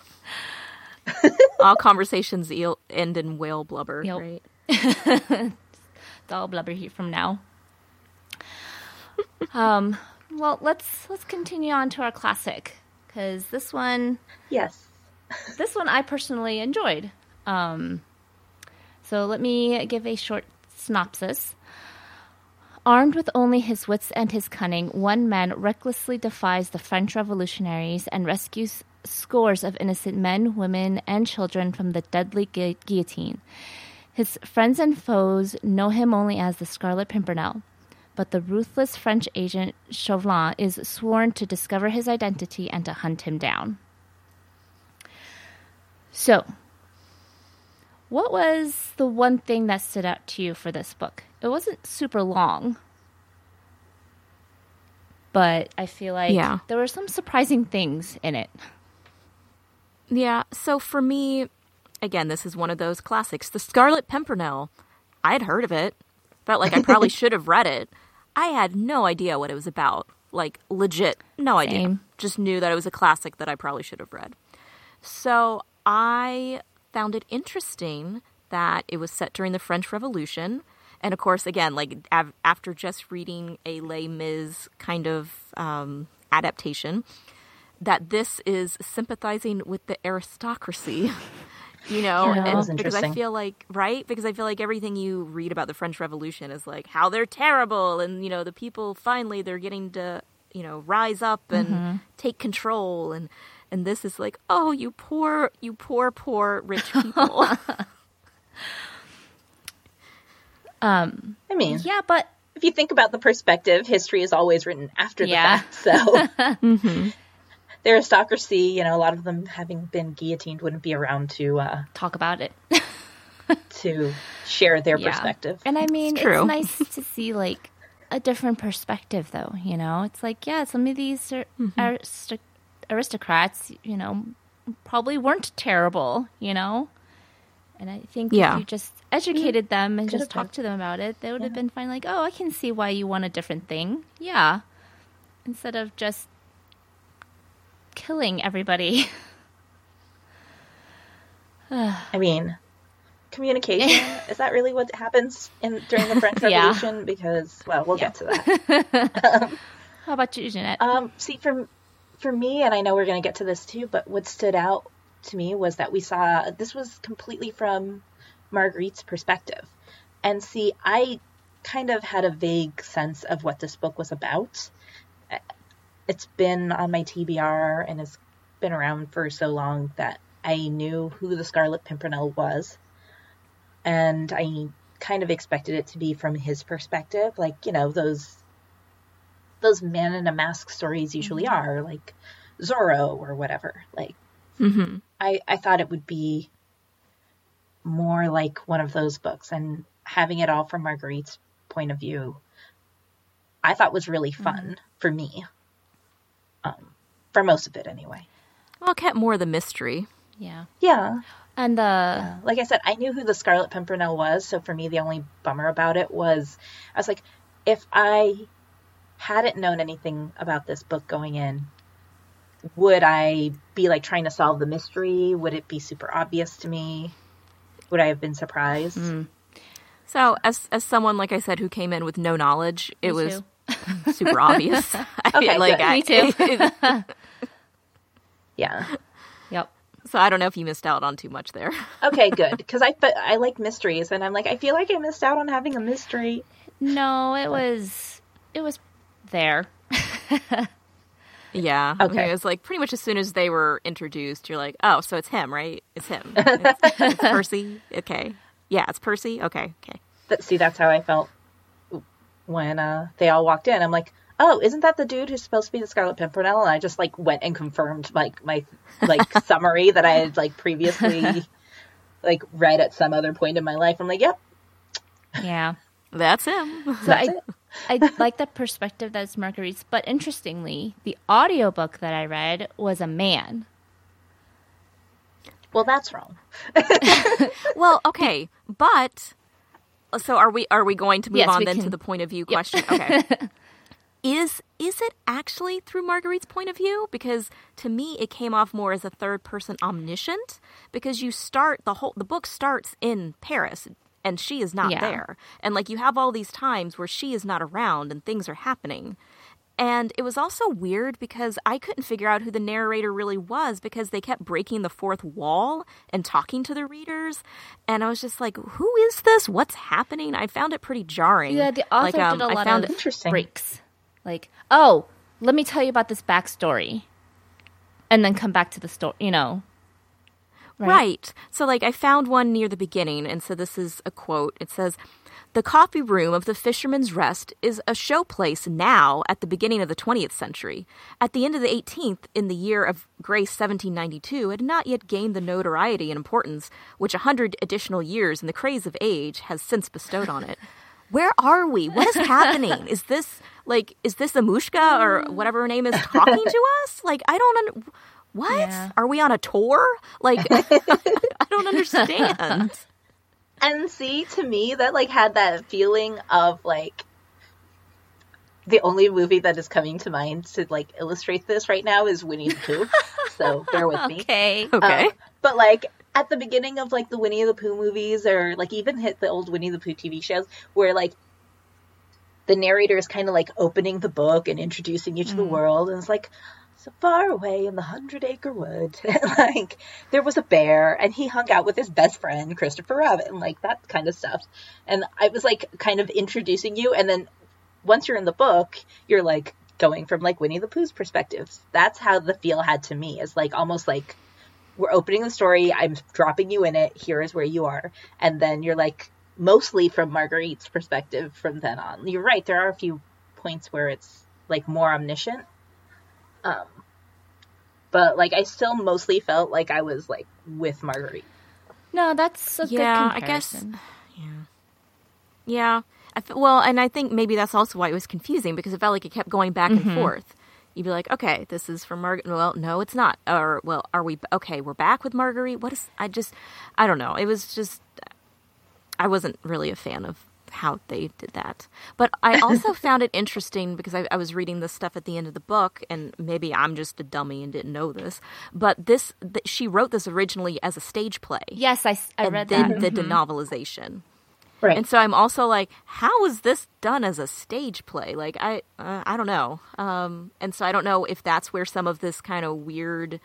All conversations eel- end in whale blubber, Yep. right? It's all blubber here from now. um, well, let's let's continue on to our classic because this one Yes. this one I personally enjoyed. Um, so let me give a short synopsis. Armed with only his wits and his cunning, one man recklessly defies the French revolutionaries and rescues scores of innocent men, women, and children from the deadly gu- guillotine. His friends and foes know him only as the Scarlet Pimpernel, but the ruthless French agent Chauvelin is sworn to discover his identity and to hunt him down. So, what was the one thing that stood out to you for this book? It wasn't super long, but I feel like Yeah. there were some surprising things in it. Yeah. So for me, again, this is one of those classics. The Scarlet Pimpernel. I'd heard of it. Felt like I probably should have read it. I had no idea what it was about. Like legit, no idea. Just knew that it was a classic that I probably should have read. So I found it interesting that it was set during the French Revolution. And of course, again, like av- after just reading a Les Mis kind of um, adaptation, that this is sympathizing with the aristocracy. You know, Yeah, and because I feel like right because I feel like everything you read about the French Revolution is like how they're terrible, and you know the people finally they're getting to you know rise up and Mm-hmm. take control, and and this is like oh you poor you poor poor rich people. I mean, Yeah, but if you think about the perspective, history is always written after the Yeah. fact. So the aristocracy, you know, a lot of them having been guillotined wouldn't be around to uh, talk about it. to share their Yeah. perspective. And I mean, it's, true. nice to see like a different perspective, though. You know, it's like yeah, some of these are Mm-hmm. aristoc- aristocrats, you know, probably weren't terrible, you know? And I think Yeah. if you just educated them and Could just have talked to them about it, they would have been fine. Like, oh, I can see why you want a different thing. Yeah. Instead of just killing everybody. I mean, communication is that really what happens in during the French Yeah. Revolution? Because well, we'll get to that. How about you, Jeanette? Um, see, for for me, and I know we're going to get to this too, but what stood out to me was that we saw this was completely from Marguerite's perspective, and see, I kind of had a vague sense of what this book was about. Eh, it's been on my TBR and it's been around for so long that I knew who the Scarlet Pimpernel was, and I kind of expected it to be from his perspective, like you know those those man in a mask stories usually are, like Zorro or whatever. Like Mm-hmm. I I thought it would be more like one of those books, and having it all from Marguerite's point of view, I thought was really fun for me. Um, for most of it, anyway. Well, it kept more of the mystery. yeah. Yeah, And the like I said, I knew who the Scarlet Pimpernel was, so for me, the only bummer about it was I was like, if I hadn't known anything about this book going in, would I be like trying to solve the mystery? Would it be super obvious to me? Would I have been surprised? Mm. So, as as someone like I said who came in with no knowledge, it Me was too. super obvious. I, Okay, like good. I, Me too. it- Yeah. Yep. so I don't know if you missed out on too much there. Okay, good. Because I but I like mysteries, and I'm like I feel like I missed out on having a mystery. No, it was it was there. Yeah. Okay. It was like pretty much as soon as they were introduced, you're like, oh, so it's him, right? It's him. It's, it's Percy. Okay. Yeah, it's Percy. Okay. Okay. That see, that's how I felt when uh, they all walked in. I'm like, oh, isn't that the dude who's supposed to be the Scarlet Pimpernel? And I just like went and confirmed like my like summary that I had like previously like read at some other point in my life. I'm like, yep, Yeah. That's him. So That's I it. I like the perspective that's Marguerite's, but interestingly, the audiobook that I read was a man. well, that's wrong. Well, okay, but so are we? Are we going to move Yes, on we then to the point of view question? Okay. is is it actually through Marguerite's point of view? Because to me, it came off more as a third person omniscient. Because you start the whole the book starts in Paris. And she is not Yeah. there. And like you have all these times where she is not around and things are happening. And it was also weird because I couldn't figure out who the narrator really was because they kept breaking the fourth wall and talking to the readers. And I was just like, who is this? What's happening? I found it pretty jarring. Yeah, the author like, um, did a I lot found of it- Interesting. breaks. Like, oh, let me tell you about this backstory, and then come back to the story. You know, Right. So, like, I found one near the beginning, and so this is a quote. It says, The coffee room of the Fisherman's Rest is a showplace now at the beginning of the 20th century. At the end of the 18th, in the year of grace 1792, it had not yet gained the notoriety and importance which a hundred additional years in the craze of age has since bestowed on it. Where are we? What is happening? Is this like is this Amushka or mm. whatever her name is talking to us? Like I don't what? Yeah. Are we on a tour? Like I don't understand. And see, to me, that like had that feeling of like the only movie that is coming to mind to like illustrate this right now is Winnie the Pooh. so bear with me. okay, Okay. Um, but like at the beginning of like the Winnie the Pooh movies, or like even hit the old Winnie the Pooh TV shows, where like the narrator is kind of like opening the book and introducing you to the world, and it's like so far away in the Hundred Acre Wood, like there was a bear, and he hung out with his best friend Christopher Robin, like that kind of stuff. And I was like kind of introducing you, and then once you're in the book, you're like going from like Winnie the Pooh's perspectives. That's how the feel had to me. Is like almost like we're opening the story, I'm dropping you in it, here is where you are. And then you're like mostly from Marguerite's perspective from then on. You're right, there are a few points where it's like more omniscient. Um but like I still mostly felt like I was like with Marguerite. no, that's a Yeah, I guess- yeah, Yeah. I f- well, and I think maybe that's also why it was confusing because it felt like it kept going back and forth. you'd be like, okay, this is from Margaret. Well, no, it's not. Or well, are we okay? We're back with Marguerite. What is? I just, I don't know. It was just, I wasn't really a fan of how they did that. But I also found it interesting because I, I, was reading this stuff at the end of the book, and maybe I'm just a dummy and didn't know this. But this, th- she wrote this originally as a stage play. Yes, I, I read then that. the mm-hmm. novelization. Right. And so I'm also like, how is this done as a stage play? Like I, uh, I don't know. Um, and so I don't know if that's where some of this kind of weird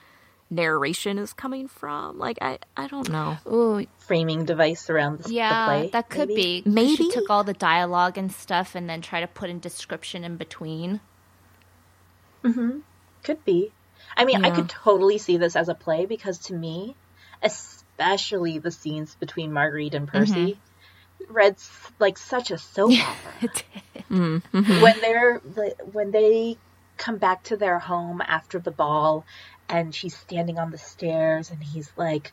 narration is coming from. Like I, I don't know. Ooh, framing device around the, play. yeah, the play. that could maybe? be. Maybe she took all the dialogue and stuff and then try to put in description in between. Mm-hmm. Could be. I mean, yeah. I could totally see this as a play because to me, especially the scenes between Marguerite and Percy, mm-hmm. read like such a soap opera. mm-hmm. When they're when they come back to their home after the ball and she's standing on the stairs and he's like,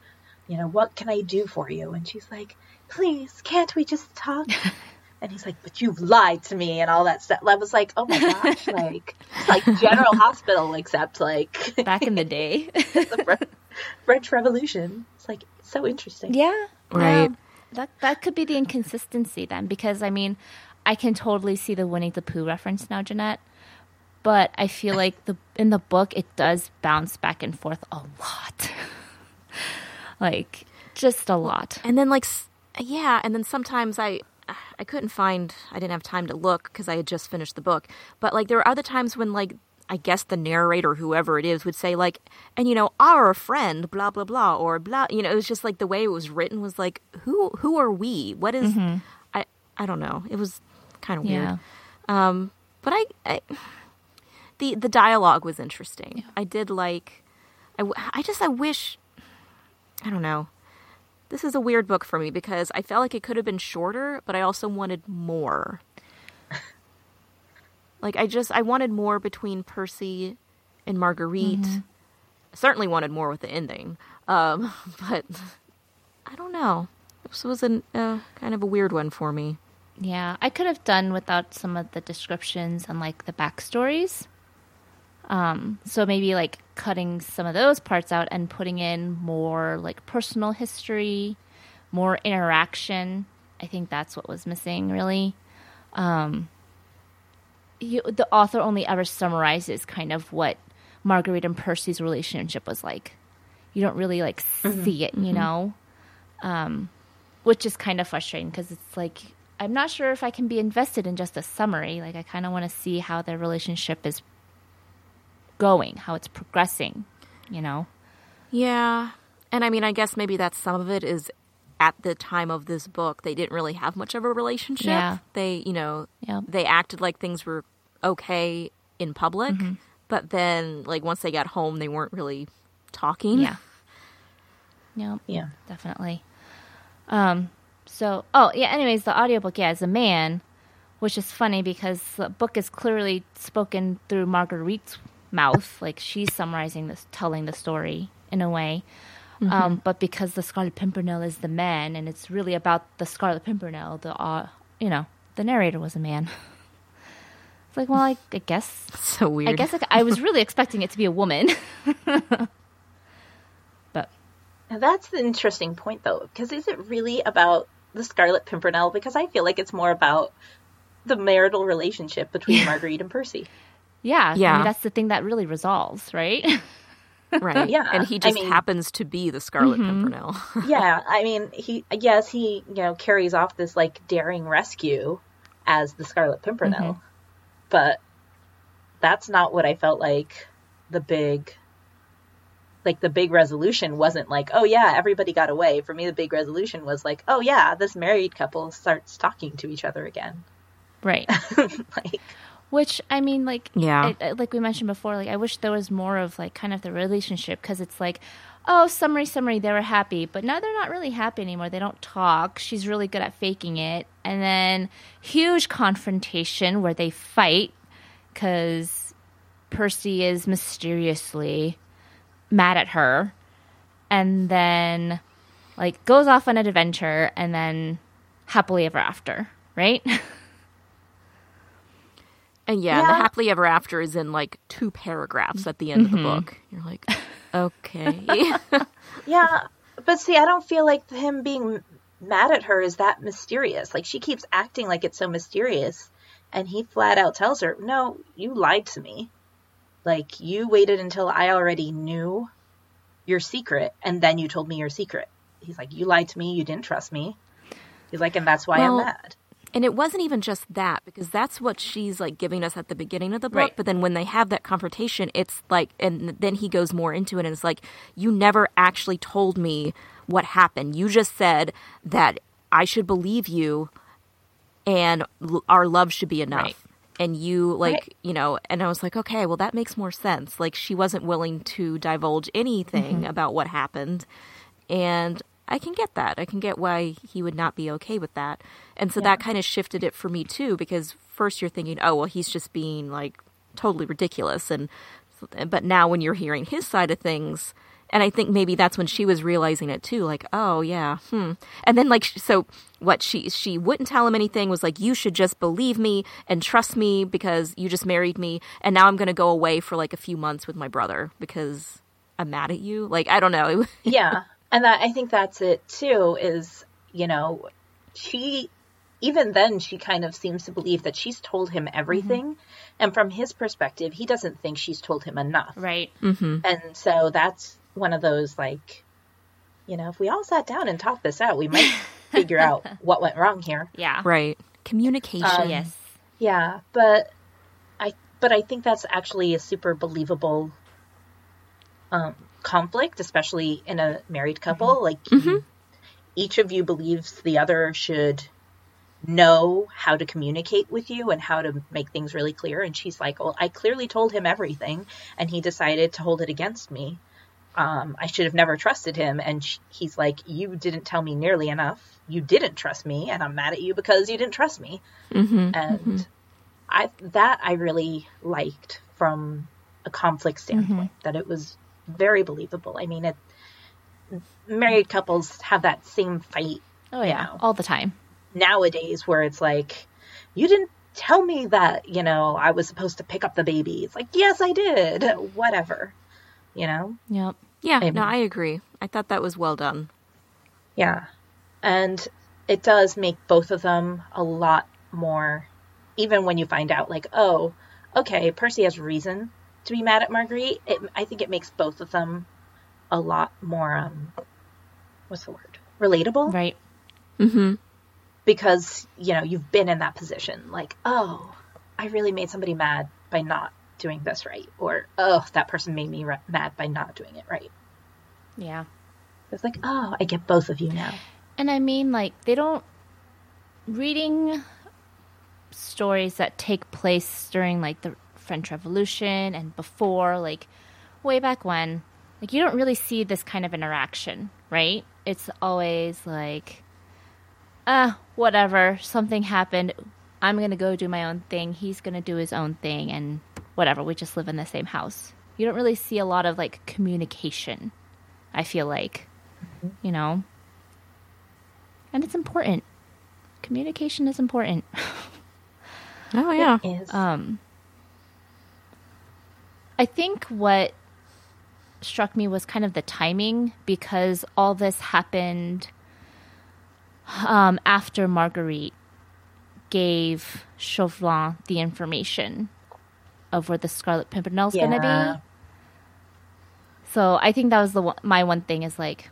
you know, what can I do for you? And she's like, please, can't we just talk? And he's like, but you've lied to me and all that stuff. I was like, oh my gosh, like, like General Hospital, except like back in the day, the French Revolution. It's like so interesting. Yeah, right. Um, that that could be the inconsistency then, because I mean, I can totally see the Winnie the Pooh reference now, Jeanette but I feel like the in the book it does bounce back and forth a lot. like just a lot. And then like yeah, and then sometimes I I couldn't find I didn't have time to look cuz I had just finished the book. But like there were other times when like I guess the narrator, whoever it is, would say like, and you know, our friend, blah blah blah, or blah. You know, it was just like the way it was written was like, who who are we? What is, mm-hmm. I I don't know. It was kind of weird. Yeah. Um, but I, I the the dialogue was interesting. Yeah. I did like. I, I just I wish. I don't know. This is a weird book for me because I felt like it could have been shorter, but I also wanted more. like I just I wanted more between Percy and Marguerite. Mm-hmm. certainly wanted more with the ending, um, but I don't know. This was a uh, kind of a weird one for me. Yeah, I could have done without some of the descriptions and like the backstories. Um, so maybe like cutting some of those parts out and putting in more like personal history, more interaction. I think that's what was missing, really. Um, you, the author only ever summarizes kind of what Marguerite and Percy's relationship was like. You don't really like mm-hmm. see it, you mm-hmm. know, um, which is kind of frustrating because it's like I'm not sure if I can be invested in just a summary. Like I kind of want to see how their relationship is going, how it's progressing, you know? Yeah. And I mean, I guess maybe that's some of it is at the time of this book, they didn't really have much of a relationship. Yeah. They, you know, yeah. they acted like things were okay in public, mm-hmm. but then, like, once they got home, they weren't really talking. Yeah. Yeah. Yeah. Definitely. Um, so, oh, yeah, anyways, the audiobook, yeah, is a man, which is funny because the book is clearly spoken through Marguerite's mouth, like she's summarizing this, telling the story in a way. Mm-hmm. Um, but because the Scarlet Pimpernel is the man, and it's really about the Scarlet Pimpernel, the uh, you know, the narrator was a man. it's like, well, I, I guess so weird. I guess like, I was really expecting it to be a woman, but now that's the interesting point, though, because is it really about the Scarlet Pimpernel? Because I feel like it's more about the marital relationship between Marguerite and Percy. Yeah, yeah. I mean, that's the thing that really resolves, right? right. Yeah, and he just I mean, happens to be the Scarlet mm-hmm. Pimpernel. yeah, I mean, he yes, he you know carries off this like daring rescue as the Scarlet Pimpernel, mm-hmm. but that's not what I felt like. The big, like the big resolution wasn't like, oh yeah, everybody got away. For me, the big resolution was like, oh yeah, this married couple starts talking to each other again. Right. like which I mean, like, yeah, uh, like we mentioned before, like I wish there was more of like kind of the relationship because it's like, oh, summary, summary, they were happy, but now they're not really happy anymore. They don't talk. She's really good at faking it, and then huge confrontation where they fight because Percy is mysteriously mad at her, and then like goes off on an adventure, and then happily ever after, right? And yeah, and the happily ever after is in like two paragraphs at the end of the mm-hmm. book. You're like, okay. Yeah, but see, I don't feel like him being mad at her is that mysterious. Like she keeps acting like it's so mysterious, and he flat out tells her, "No, you lied to me. Like you waited until I already knew your secret, and then you told me your secret." He's like, "You lied to me. You didn't trust me." He's like, "And that's why Well, I'm mad." And it wasn't even just that because that's what she's like giving us at the beginning of the book. Right. But then when they have that confrontation, it's like, and then he goes more into it, and it's like, you never actually told me what happened. You just said that I should believe you, and l- our love should be enough. Right. And you like, Right. you know, and I was like, okay, well, that makes more sense. Like, she wasn't willing to divulge anything mm-hmm. about what happened, and I can get that. I can get why he would not be okay with that. And so that kind of shifted it for me too because first you're thinking, "Oh, well he's just being like totally ridiculous." And but now when you're hearing his side of things, and I think maybe that's when she was realizing it too, like, "Oh, yeah." Hmm. And then like so what she she wouldn't tell him anything was like, "You should just believe me and trust me because you just married me and now I'm going to go away for like a few months with my brother because I'm mad at you." Like, I don't know. yeah and that i think that's it too is you know she even then she kind of seems to believe that she's told him everything and from his perspective he doesn't think she's told him enough Right. mm-hmm. and so that's one of those like you know if we all sat down and talked this out we might figure out what went wrong here Yeah. Right. Communication. Um, Yes. yeah but i but i think that's actually a super believable um conflict especially in a married couple like you- each of you believes the other should know how to communicate with you and how to make things really clear. And she's like well i clearly told him everything and he decided to hold it against me. Um, i should have never trusted him. And sh- he's like you didn't tell me nearly enough. You didn't trust me and i'm mad at you because you didn't trust me. Mm-hmm. and I that I really liked from a conflict standpoint that it was very believable. I mean, it married couples have that same fight Oh yeah. know. All the time. nowadays where it's like you didn't tell me that, you know, I was supposed to pick up the baby. It's like, yes, I did. Whatever. You know? Yep. Yeah, no, I agree. I thought that was well done. Yeah. And it does make both of them a lot more, even when you find out, like, oh, okay, Percy has reason to be mad at Marguerite. It, I think it makes both of them a lot more, um, what's the word? Relatable. Right. Mm-hmm. Because, you know, you've been in that position. Like, oh, I really made somebody mad by not doing this right. Or, oh, that person made me re- mad by not doing it right. Yeah. It's like, oh, I get both of you now. And I mean, like, they don't. Reading stories that take place during, like, the French Revolution and before, like, way back when, like, you don't really see this kind of interaction, right? It's always like, ah, whatever, something happened. I'm going to go do my own thing. He's going to do his own thing, and whatever. We just live in the same house. You don't really see a lot of, like, communication, I feel like, you know? and it's important. Communication is important. Oh yeah. Is Um, I think what struck me was kind of the timing because all this happened um, after Marguerite gave Chauvelin the information of where the Scarlet Pimpernel Pimpernel's going to be. So I think that was the one, my one thing is like,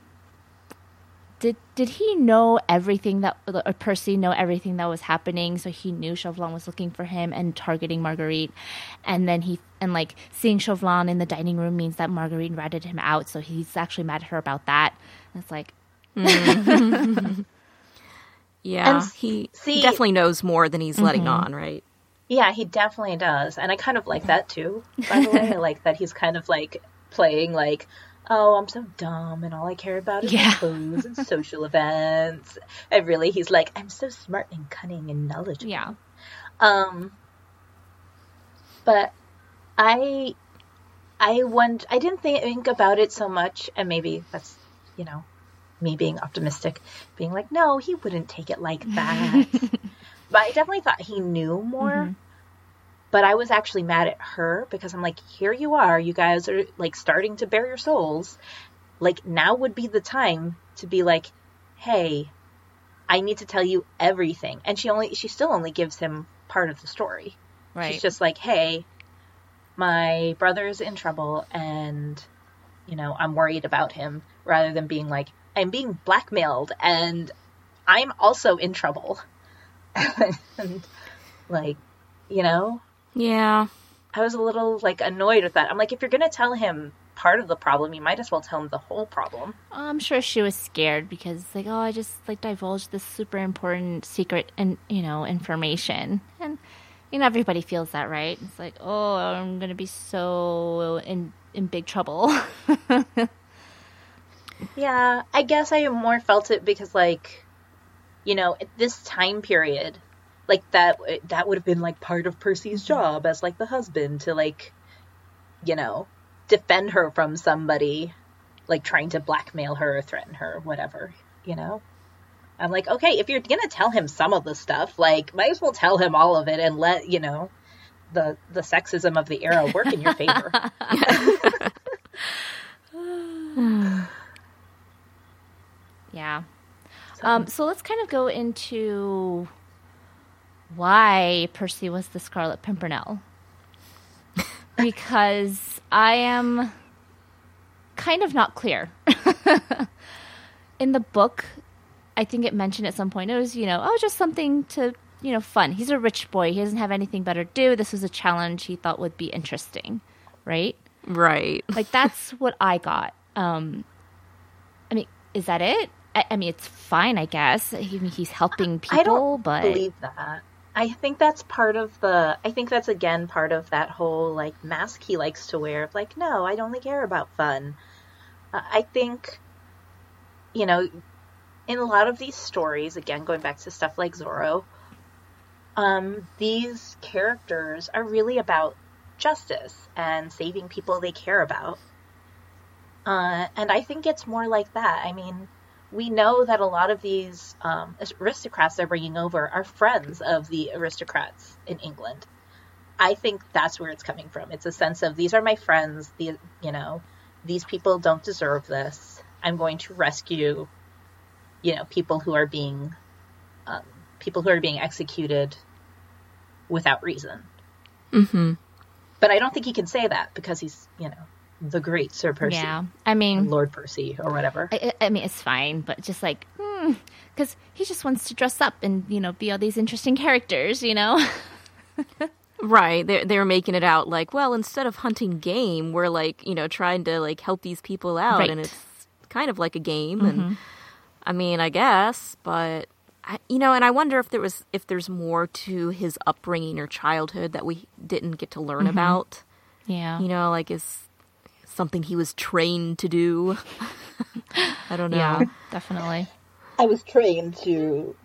did did he know everything that or Percy know everything that was happening? So he knew Chauvelin was looking for him and targeting Marguerite, and then he and like seeing Chauvelin in the dining room means that Marguerite ratted him out. So he's actually mad at her about that. And it's like, mm. Yeah. And he, see- definitely knows more than he's letting mm-hmm. on, right? Yeah, he definitely does. And I kind of like that too. By the way, I like that he's kind of like playing like, oh, I'm so dumb and all I care about is Yeah. clothes and social events. And really, he's like, I'm so smart and cunning and knowledgeable. yeah, Um, but I, I went. I didn't think about it so much, and maybe that's you know, me being optimistic, being like, no, he wouldn't take it like that. but I definitely thought he knew more. But I was actually mad at her because I'm like, here you are, you guys are like starting to bare your souls. Like now would be the time to be like, hey, I need to tell you everything. And she only she still only gives him part of the story. Right. She's just like, hey, my brother's in trouble and you know, I'm worried about him rather than being like, I'm being blackmailed and I'm also in trouble. and like, you know, Yeah. I was a little like annoyed with that. I'm like, if you're gonna tell him part of the problem, you might as well tell him the whole problem. I'm sure she was scared because like, oh, I just like divulged this super important secret and you know information, and you know everybody feels that, right? It's like, oh, I'm gonna be so in in big trouble. Yeah, I guess I more felt it because like, you know, at this time period, like that that would have been like part of Percy's job as like the husband to like, you know, defend her from somebody like trying to blackmail her or threaten her or whatever, you know. I'm like, okay, if you're gonna tell him some of the stuff, like, might as well tell him all of it and let you know the the sexism of the era work in your favor. yeah. Um, so let's kind of go into why Percy was the Scarlet Pimpernel. because I am kind of not clear. In the book, I think it mentioned at some point it was, you know, oh, just something to, you know, fun. He's a rich boy. He doesn't have anything better to do. This was a challenge he thought would be interesting, right? Right. Like that's what I got. Um, I mean, is that it? I, I mean, it's fine, I guess. He, he's helping people, I don't but believe that. I think that's part of the. I think that's again part of that whole like mask he likes to wear. Of like, no, I only care about fun. Uh, I think, you know, in a lot of these stories, again going back to stuff like Zorro, um, these characters are really about justice and saving people they care about. Uh, and I think it's more like that. I mean, we know that a lot of these um, aristocrats they're bringing over are friends of the aristocrats in England. I think that's where it's coming from. It's a sense of these are my friends. The you know these people don't deserve this. I'm going to rescue you know people who are being um, people who are being executed without reason. Mm-hmm. But I don't think he can say that because he's you know the great Sir Percy, yeah. I mean, Lord Percy, or whatever. I, I mean, it's fine, but just like, hmm, because he just wants to dress up and you know be all these interesting characters, you know. Right. They're they're making it out like, well, instead of hunting game, we're like, you know, trying to like help these people out Right. and it's kind of like a game and mm-hmm. I mean, I guess, but I, you know, and I wonder if there was if there's more to his upbringing or childhood that we didn't get to learn mm-hmm. about. yeah. You know, like is something he was trained to do. I don't know. yeah. Definitely. I was trained to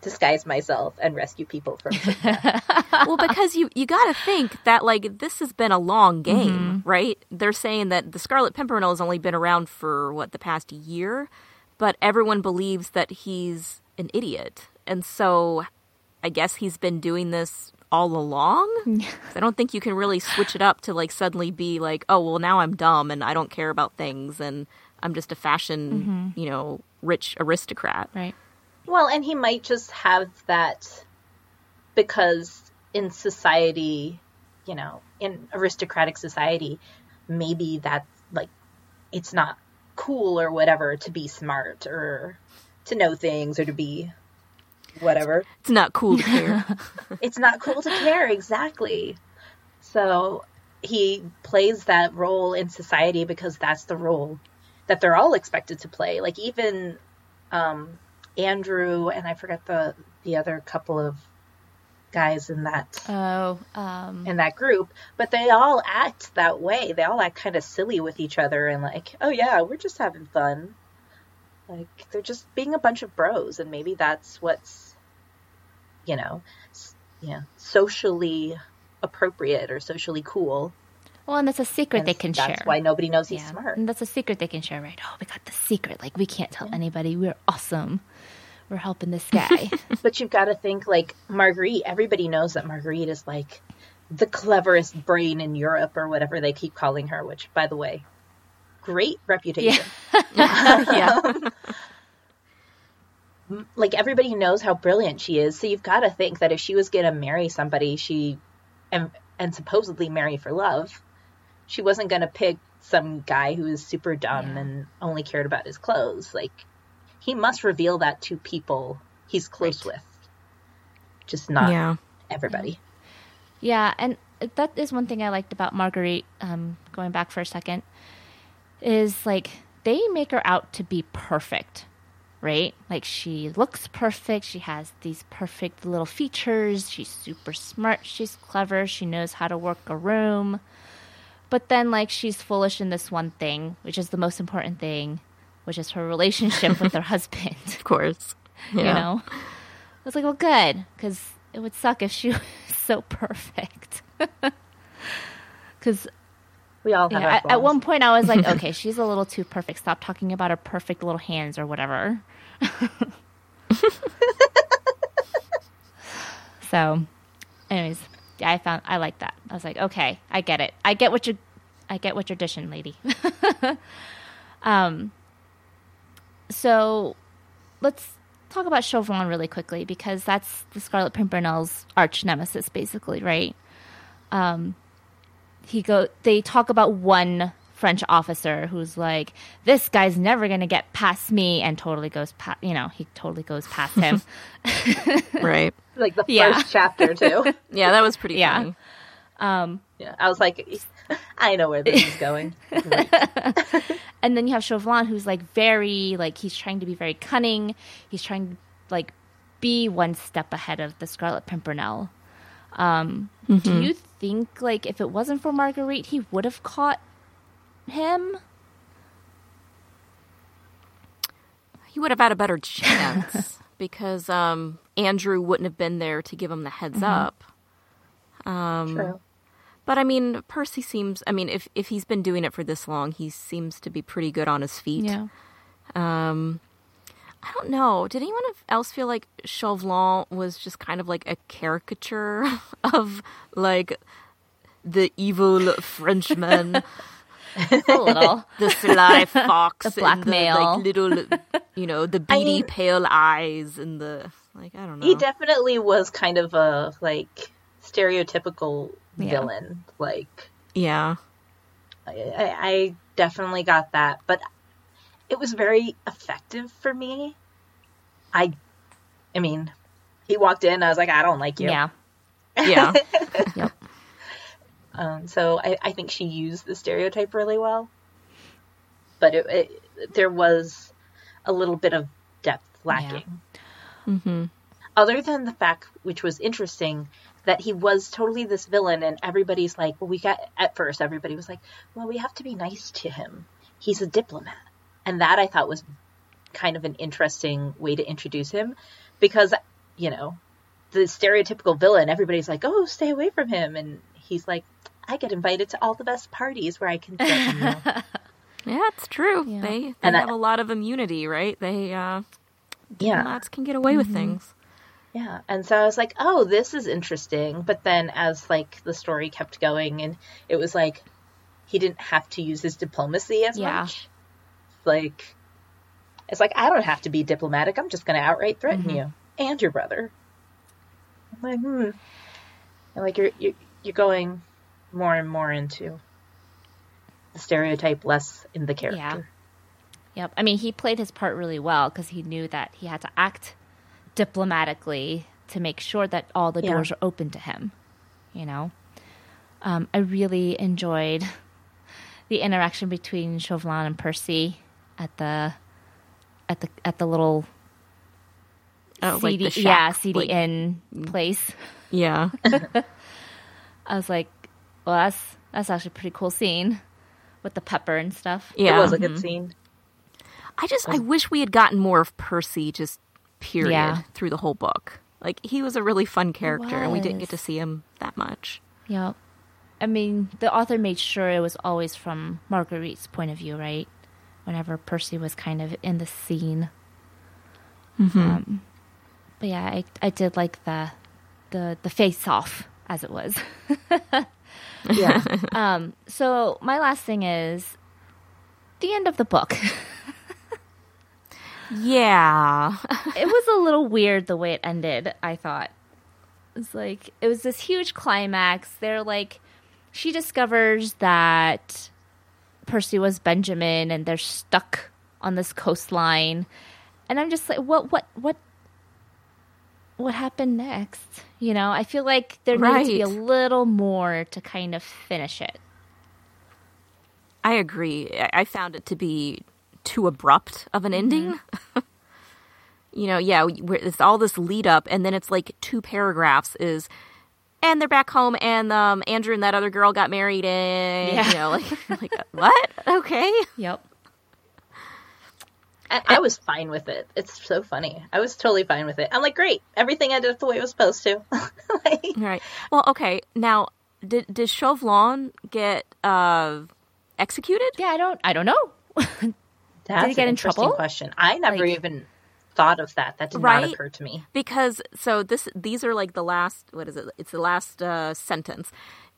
disguise myself and rescue people from. well, because you you got to think that like this has been a long mm-hmm. game, right? They're saying that the Scarlet Pimpernel has only been around for what the past year, but everyone believes that he's an idiot, and so I guess he's been doing this all along. I don't think you can really switch it up to like suddenly be like, oh well, now I'm dumb and I don't care about things and I'm just a fashion, mm-hmm. you know, rich aristocrat. Right. well, and he might just have that because in society, you know, in aristocratic society, maybe that's like it's not cool or whatever to be smart or to know things or to be whatever. It's not cool to care. it's not cool to care exactly so he plays that role in society because that's the role that they're all expected to play like even um andrew and i forget the the other couple of guys in that Oh. Um. in that group but they all act that way they all act kind of silly with each other and like oh yeah we're just having fun like they're just being a bunch of bros and maybe that's what's you know yeah socially appropriate or socially cool Well, and that's a secret and they can that's share. That's why nobody knows he's yeah. smart And that's a secret they can share, right? Oh, we got the secret. Like we can't tell anybody. We're awesome. We're helping this guy. but you've got to think like marguerite everybody knows that marguerite is like the cleverest brain in Europe or whatever they keep calling her, which, by the way, great reputation. yeah. like everybody knows how brilliant she is, so you've got to think that if she was going to marry somebody, she and and supposedly marry for love, she wasn't going to pick some guy who is super dumb Yeah. and only cared about his clothes. Like he must reveal that to people he's close Right. with, just not yeah. everybody. Yeah, and that is one thing I liked about Marguerite. Um, going back for a second, is like they make her out to be perfect, right? Like she looks perfect. She has these perfect little features. She's super smart. She's clever. She knows how to work a room. But then, like, she's foolish in this one thing, which is the most important thing, which is her relationship with her husband. Of course. Yeah. You know, I was like, well, good, because it would suck if she was so perfect. Because We all have at, at one point I was like, okay, she's a little too perfect. Stop talking about her perfect little hands or whatever. so, anyways, yeah, I found I like that. I was like, okay, I get it. I get what you, I get what you're dishing, lady. um. So, let's talk about Chauvelin really quickly because that's the Scarlet Pimpernel's arch nemesis, basically, right? Um, he go. They talk about one French officer who's like, "This guy's never gonna get past me," and totally goes past. You know, he totally goes past him. Right. like the Yeah. first chapter too. Yeah, that was pretty Yeah. funny. um, yeah, I was like, I know where this is going. And then you have Chauvelin, who's like very like he's trying to be very cunning. He's trying to like be one step ahead of the Scarlet Pimpernel. Um, Do you think like if it wasn't for Marguerite, he would have caught him? He would have had a better chance because um, Andrew wouldn't have been there to give him the heads up. Um, True. But I mean, Percy seems. I mean, if if he's been doing it for this long, he seems to be pretty good on his feet. Yeah. Um, I don't know. Did anyone else feel like Chauvelin was just kind of like a caricature of like the evil Frenchman, a little. the sly fox, The blackmail. and the, like little, you know, the I beady mean- pale eyes and the like. I don't know. He definitely was kind of a like stereotypical Yeah. villain. Like yeah, I, I I definitely got that, but it was very effective for me. I, I mean, he walked in. I was like, I don't like you. Yeah. yeah, Yep. Um, so I, I think she used the stereotype really well, but it, it, there was a little bit of depth lacking. hmm Other than the fact, which was interesting, that he was totally this villain, and everybody's like, well, we got at first everybody was like, well, we have to be nice to him. He's a diplomat, and that I thought was kind of an interesting way to introduce him, because you know the stereotypical villain, everybody's like, oh, stay away from him, and he's like, I get invited to all the best parties where I can threaten you. yeah, it's true. Yeah. They they And I- have a lot of immunity, right? They uh, yeah. diplomats can get away with things. Yeah, and so I was like, "Oh, this is interesting." But then, as like the story kept going, and it was like he didn't have to use his diplomacy as Yeah. much. Like, it's like I don't have to be diplomatic. I'm just going to outright threaten Mm-hmm. you and your brother. I'm like, hmm. And like you're you're you're going more and more into the stereotype, less in the character. Yeah. Yep. I mean, he played his part really well because he knew that he had to act diplomatically to make sure that all the Yeah. doors are open to him. You know, um, I really enjoyed the interaction between Chauvelin and Percy at the at the at the little Oh, like CD, the shack, yeah CD like- Inn place. Yeah, I was like, well, that's that's actually a pretty cool scene with the pepper and stuff. yeah. It was a good mm-hmm. scene. I just I wish we had gotten more of Percy just period Yeah. through the whole book. Like he was a really fun character and we didn't get to see him that much. Yeah. I mean, the author made sure it was always from Marguerite's point of view, right? Whenever Percy was kind of in the scene. Um, but yeah, I, I did like the the the face off as it was. Yeah. Um, so my last thing is the end of the book. Yeah. it was a little weird the way it ended, I thought. It's like it was this huge climax. They're like she discovers that Percy was Benjamin and they're stuck on this coastline. And I'm just like what what what what happened next? You know, I feel like there needs to be a little more to kind of finish it. I agree. I- found it to be too abrupt of an mm-hmm. ending. you know, yeah, it's all this lead up, and then it's like two paragraphs is, and they're back home, and um, Andrew and that other girl got married, and Yeah. you know, like, like what? Okay, Yep. I, I was fine with it. It's so funny. I was totally fine with it. I'm like, great. Everything ended up the way it was supposed to. like, all right. Well, okay. Now, did did Chauvelin get uh, executed? Yeah, I don't I don't know. that's he get an in trouble? question. I never Like- even thought of that. That did Right? not occur to me. because so this these are like the last what is it it's the last uh, sentence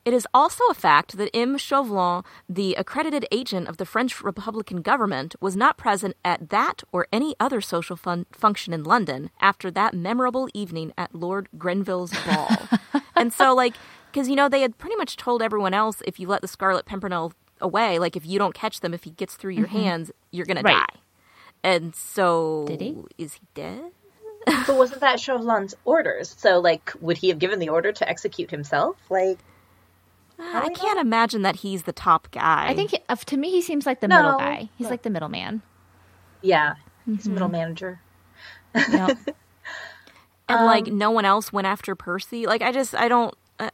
it is also a fact that M. Chauvelin, the accredited agent of the French Republican government, was not present at that or any other social fun- function in London after that memorable evening at Lord Grenville's ball. and so, like, because, you know, they had pretty much told everyone else if you let the Scarlet Pimpernel away, like, if you don't catch them, if he gets through your hands, you're going to die. And so. Did he? Is he dead? But wasn't that Chauvelin's orders? So, like, would he have given the order to execute himself? Like, I can't imagine that he's the top guy. I think he, uh, to me he seems like the No. middle guy. He's like the middleman. yeah, he's middle manager. Yep. and like no one else went after Percy. Like I just I don't. Uh,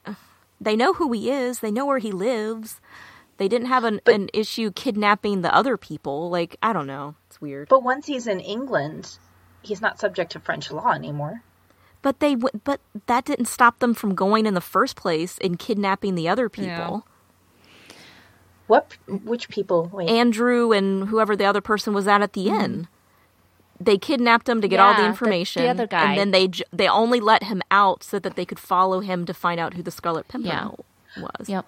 they know who he is. They know where he lives. They didn't have an, an issue kidnapping the other people. Like I don't know. It's weird. But once he's in England, he's not subject to French law anymore. But they w- but that didn't stop them from going in the first place and kidnapping the other people. What? Which people? Wait. Andrew and whoever the other person was at at the hmm. inn. They kidnapped him to get all the Yeah, the- the information, other guy. and then they j- they only let him out so that they could follow him to find out who the Scarlet Pimpernel was. Yep.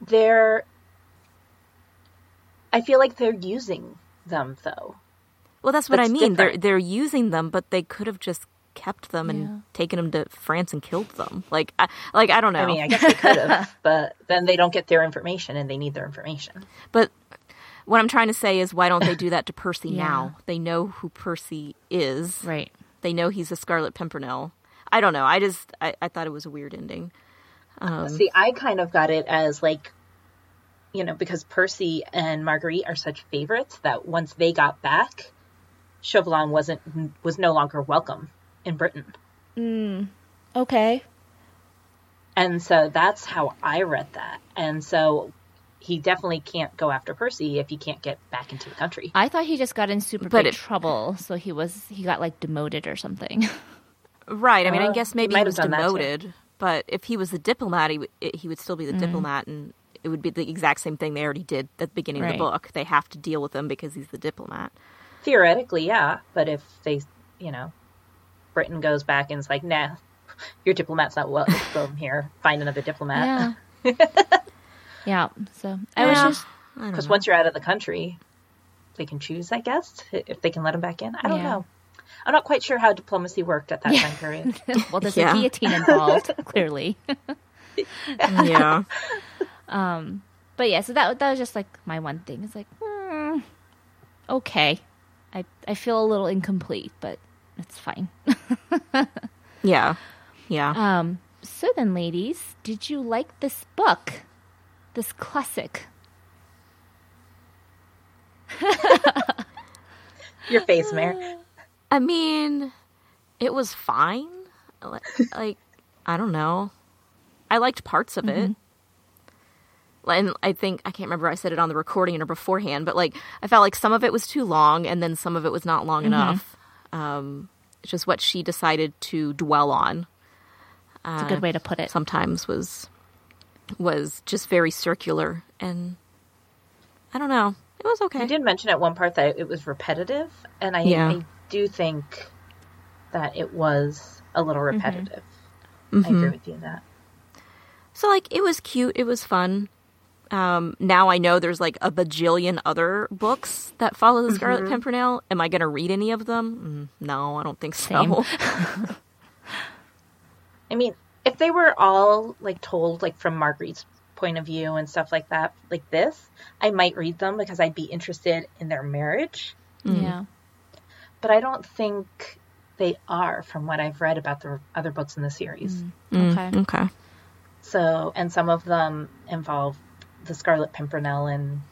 But they're. I feel like they're using them though. Well, that's what I That's mean. They're they're using them, but they could have just kept them and Yeah. taken them to France and killed them. Like, I, like I don't know. I mean, I guess they could have, but then they don't get their information, and they need their information. but what I'm trying to say is, why don't they do that to Percy Yeah. now? They know who Percy is. Right. They know he's a Scarlet Pimpernel. I don't know. I just I, I thought it was a weird ending. Um, See, I kind of got it as like, you know, because Percy and Marguerite are such favorites that once they got back, Chauvelin wasn't was no longer welcome in Britain, Mm, Okay. and so that's how I read that. And so he definitely can't go after Percy if he can't get back into the country. I thought he just got in super But big it- trouble, so he was he got like demoted or something. Right. I mean, I Uh, guess maybe might he was done that demoted, but if he was the diplomat, he, would- he would still be the Mm-hmm. diplomat, and it would be the exact same thing they already did at the beginning of the book. They have to deal with him because he's the diplomat. Theoretically, yeah, but if they, you know, Britain goes back and it's like, nah, your diplomat's not welcome here. Find another diplomat. yeah. yeah. So I was just Because once you're out of the country, they can choose, I guess, if they can let him back in. I don't Yeah. know. I'm not quite sure how diplomacy worked at that Yeah. time period. well, there's Yeah. a guillotine involved, clearly. yeah. Um, But yeah, so that that was just like my one thing. It's like, hmm, okay, I I feel a little incomplete, but it's fine. Yeah. Yeah. Um, so then, ladies, did you like this book, this classic? Your face, Mayor. I mean, it was fine. Like, like, I don't know. I liked parts of it. Mm-hmm. And I think, I can't remember I said it on the recording or beforehand, but like, I felt like some of it was too long and then some of it was not long mm-hmm. enough. Um, it's just what she decided to dwell on It's a good uh, way to put it. sometimes was was just very circular and I don't know. It was okay. I did mention at one part that it was repetitive, and I, Yeah. I do think that it was a little repetitive. I agree with you in that. So like it was cute, it was fun. Um, now I know there's like a bajillion other books that follow the Scarlet Pimpernel. Am I going to read any of them? Mm, no, I don't think so. I mean, if they were all like told like from Marguerite's point of view and stuff like that, like this, I might read them because I'd be interested in their marriage. Yeah. But I don't think they are from what I've read about the other books in the series. Mm. Mm, okay. okay. So, and some of them involve the Scarlet Pimpernel in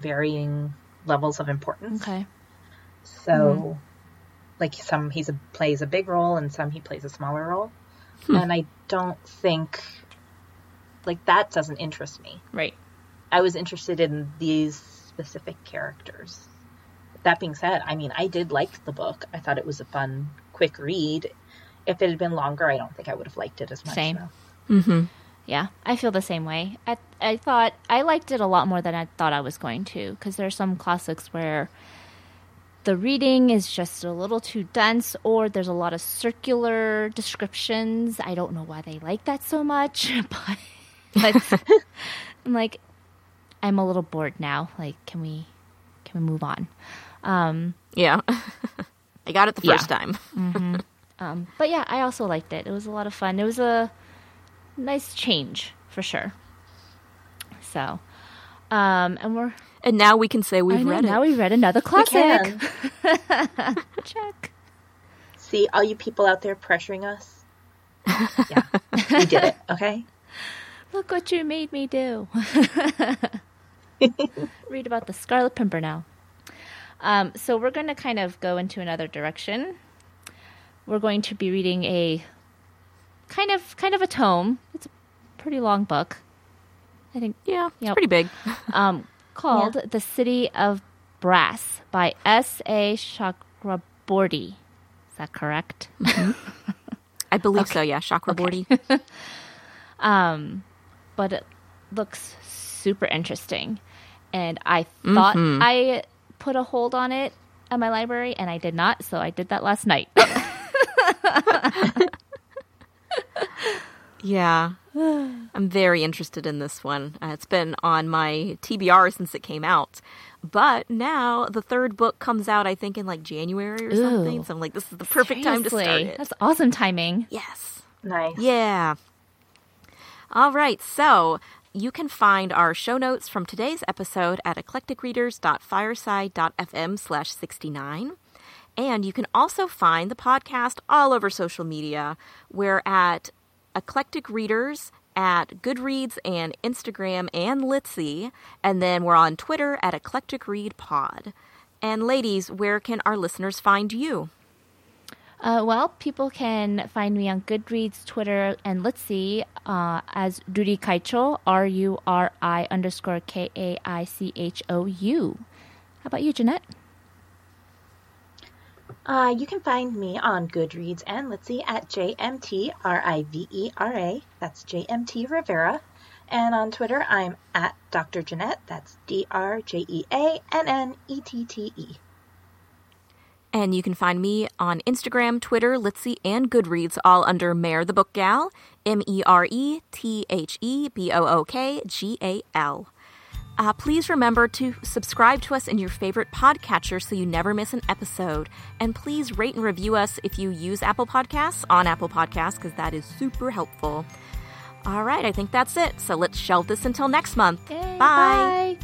varying levels of importance. Okay. So, mm. like some he's a, plays a big role and some he plays a smaller role. Hmm. And I don't think like that doesn't interest me. Right. I was interested in these specific characters. That being said, I mean, I did like the book. I thought it was a fun, quick read. If it had been longer, I don't think I would have liked it as much. Same. though. Mm-hmm. Yeah, I feel the same way. I I thought I liked it a lot more than I thought I was going to because there are some classics where the reading is just a little too dense or there's a lot of circular descriptions. I don't know why they like that so much, but, but I'm like I'm a little bored now. Like can we can we move on? Um Yeah. I got it the Yeah. first time. um but yeah, I also liked it. It was a lot of fun. It was a nice change for sure. So, um and we're And now we can say we've know, read now it. we read another We classic. can. Check. See, all you people out there pressuring us. Yeah, we did it, okay? Look what you made me do. Read about the Scarlet Pimpernel. Um, so we're going to kind of go into another direction. We're going to be reading a kind of kind of a tome. It's a pretty long book. I think Yeah, it's Yep. pretty big. um, called "The City of Brass" by S. A. Chakraborty. Is that correct? I believe so, yeah. Chakraborty. um, but it looks super interesting. And I thought I put a hold on it at my library, and I did not. So I did that last night. Yeah. I'm very interested in this one. Uh, it's been on my TBR since it came out. But now the third book comes out, I think, in like January or something. So I'm like, this is the perfect time to start it. That's awesome timing. Yes. Nice. Yeah. All right. So you can find our show notes from today's episode at eclecticreaders.fireside.fm slash 69. And you can also find the podcast all over social media. We're at Eclectic Readers at Goodreads and Instagram and Litsy. And then we're on Twitter at Eclectic Read Pod. And ladies, where can our listeners find you? Uh, well, people can find me on Goodreads, Twitter, and let's see, uh, as Ruri Kaichou, R U R I underscore K A I C H O U. How about you, Jeanette? Uh, you can find me on Goodreads and let's see at JMT R I V E R A. That's JMT Rivera. And on Twitter, I'm at Dr. Jeannette. That's D R J E A N N E T T E. And you can find me on Instagram, Twitter, Litsy, and Goodreads, all under Mare the Book Gal, M E R E T H E B O O K G A L. Uh, please remember to subscribe to us in your favorite podcatcher so you never miss an episode. And please rate and review us if you use Apple Podcasts on Apple Podcasts, because that is super helpful. All right, I think that's it. So let's shelve this until next month. Yay, Bye. bye.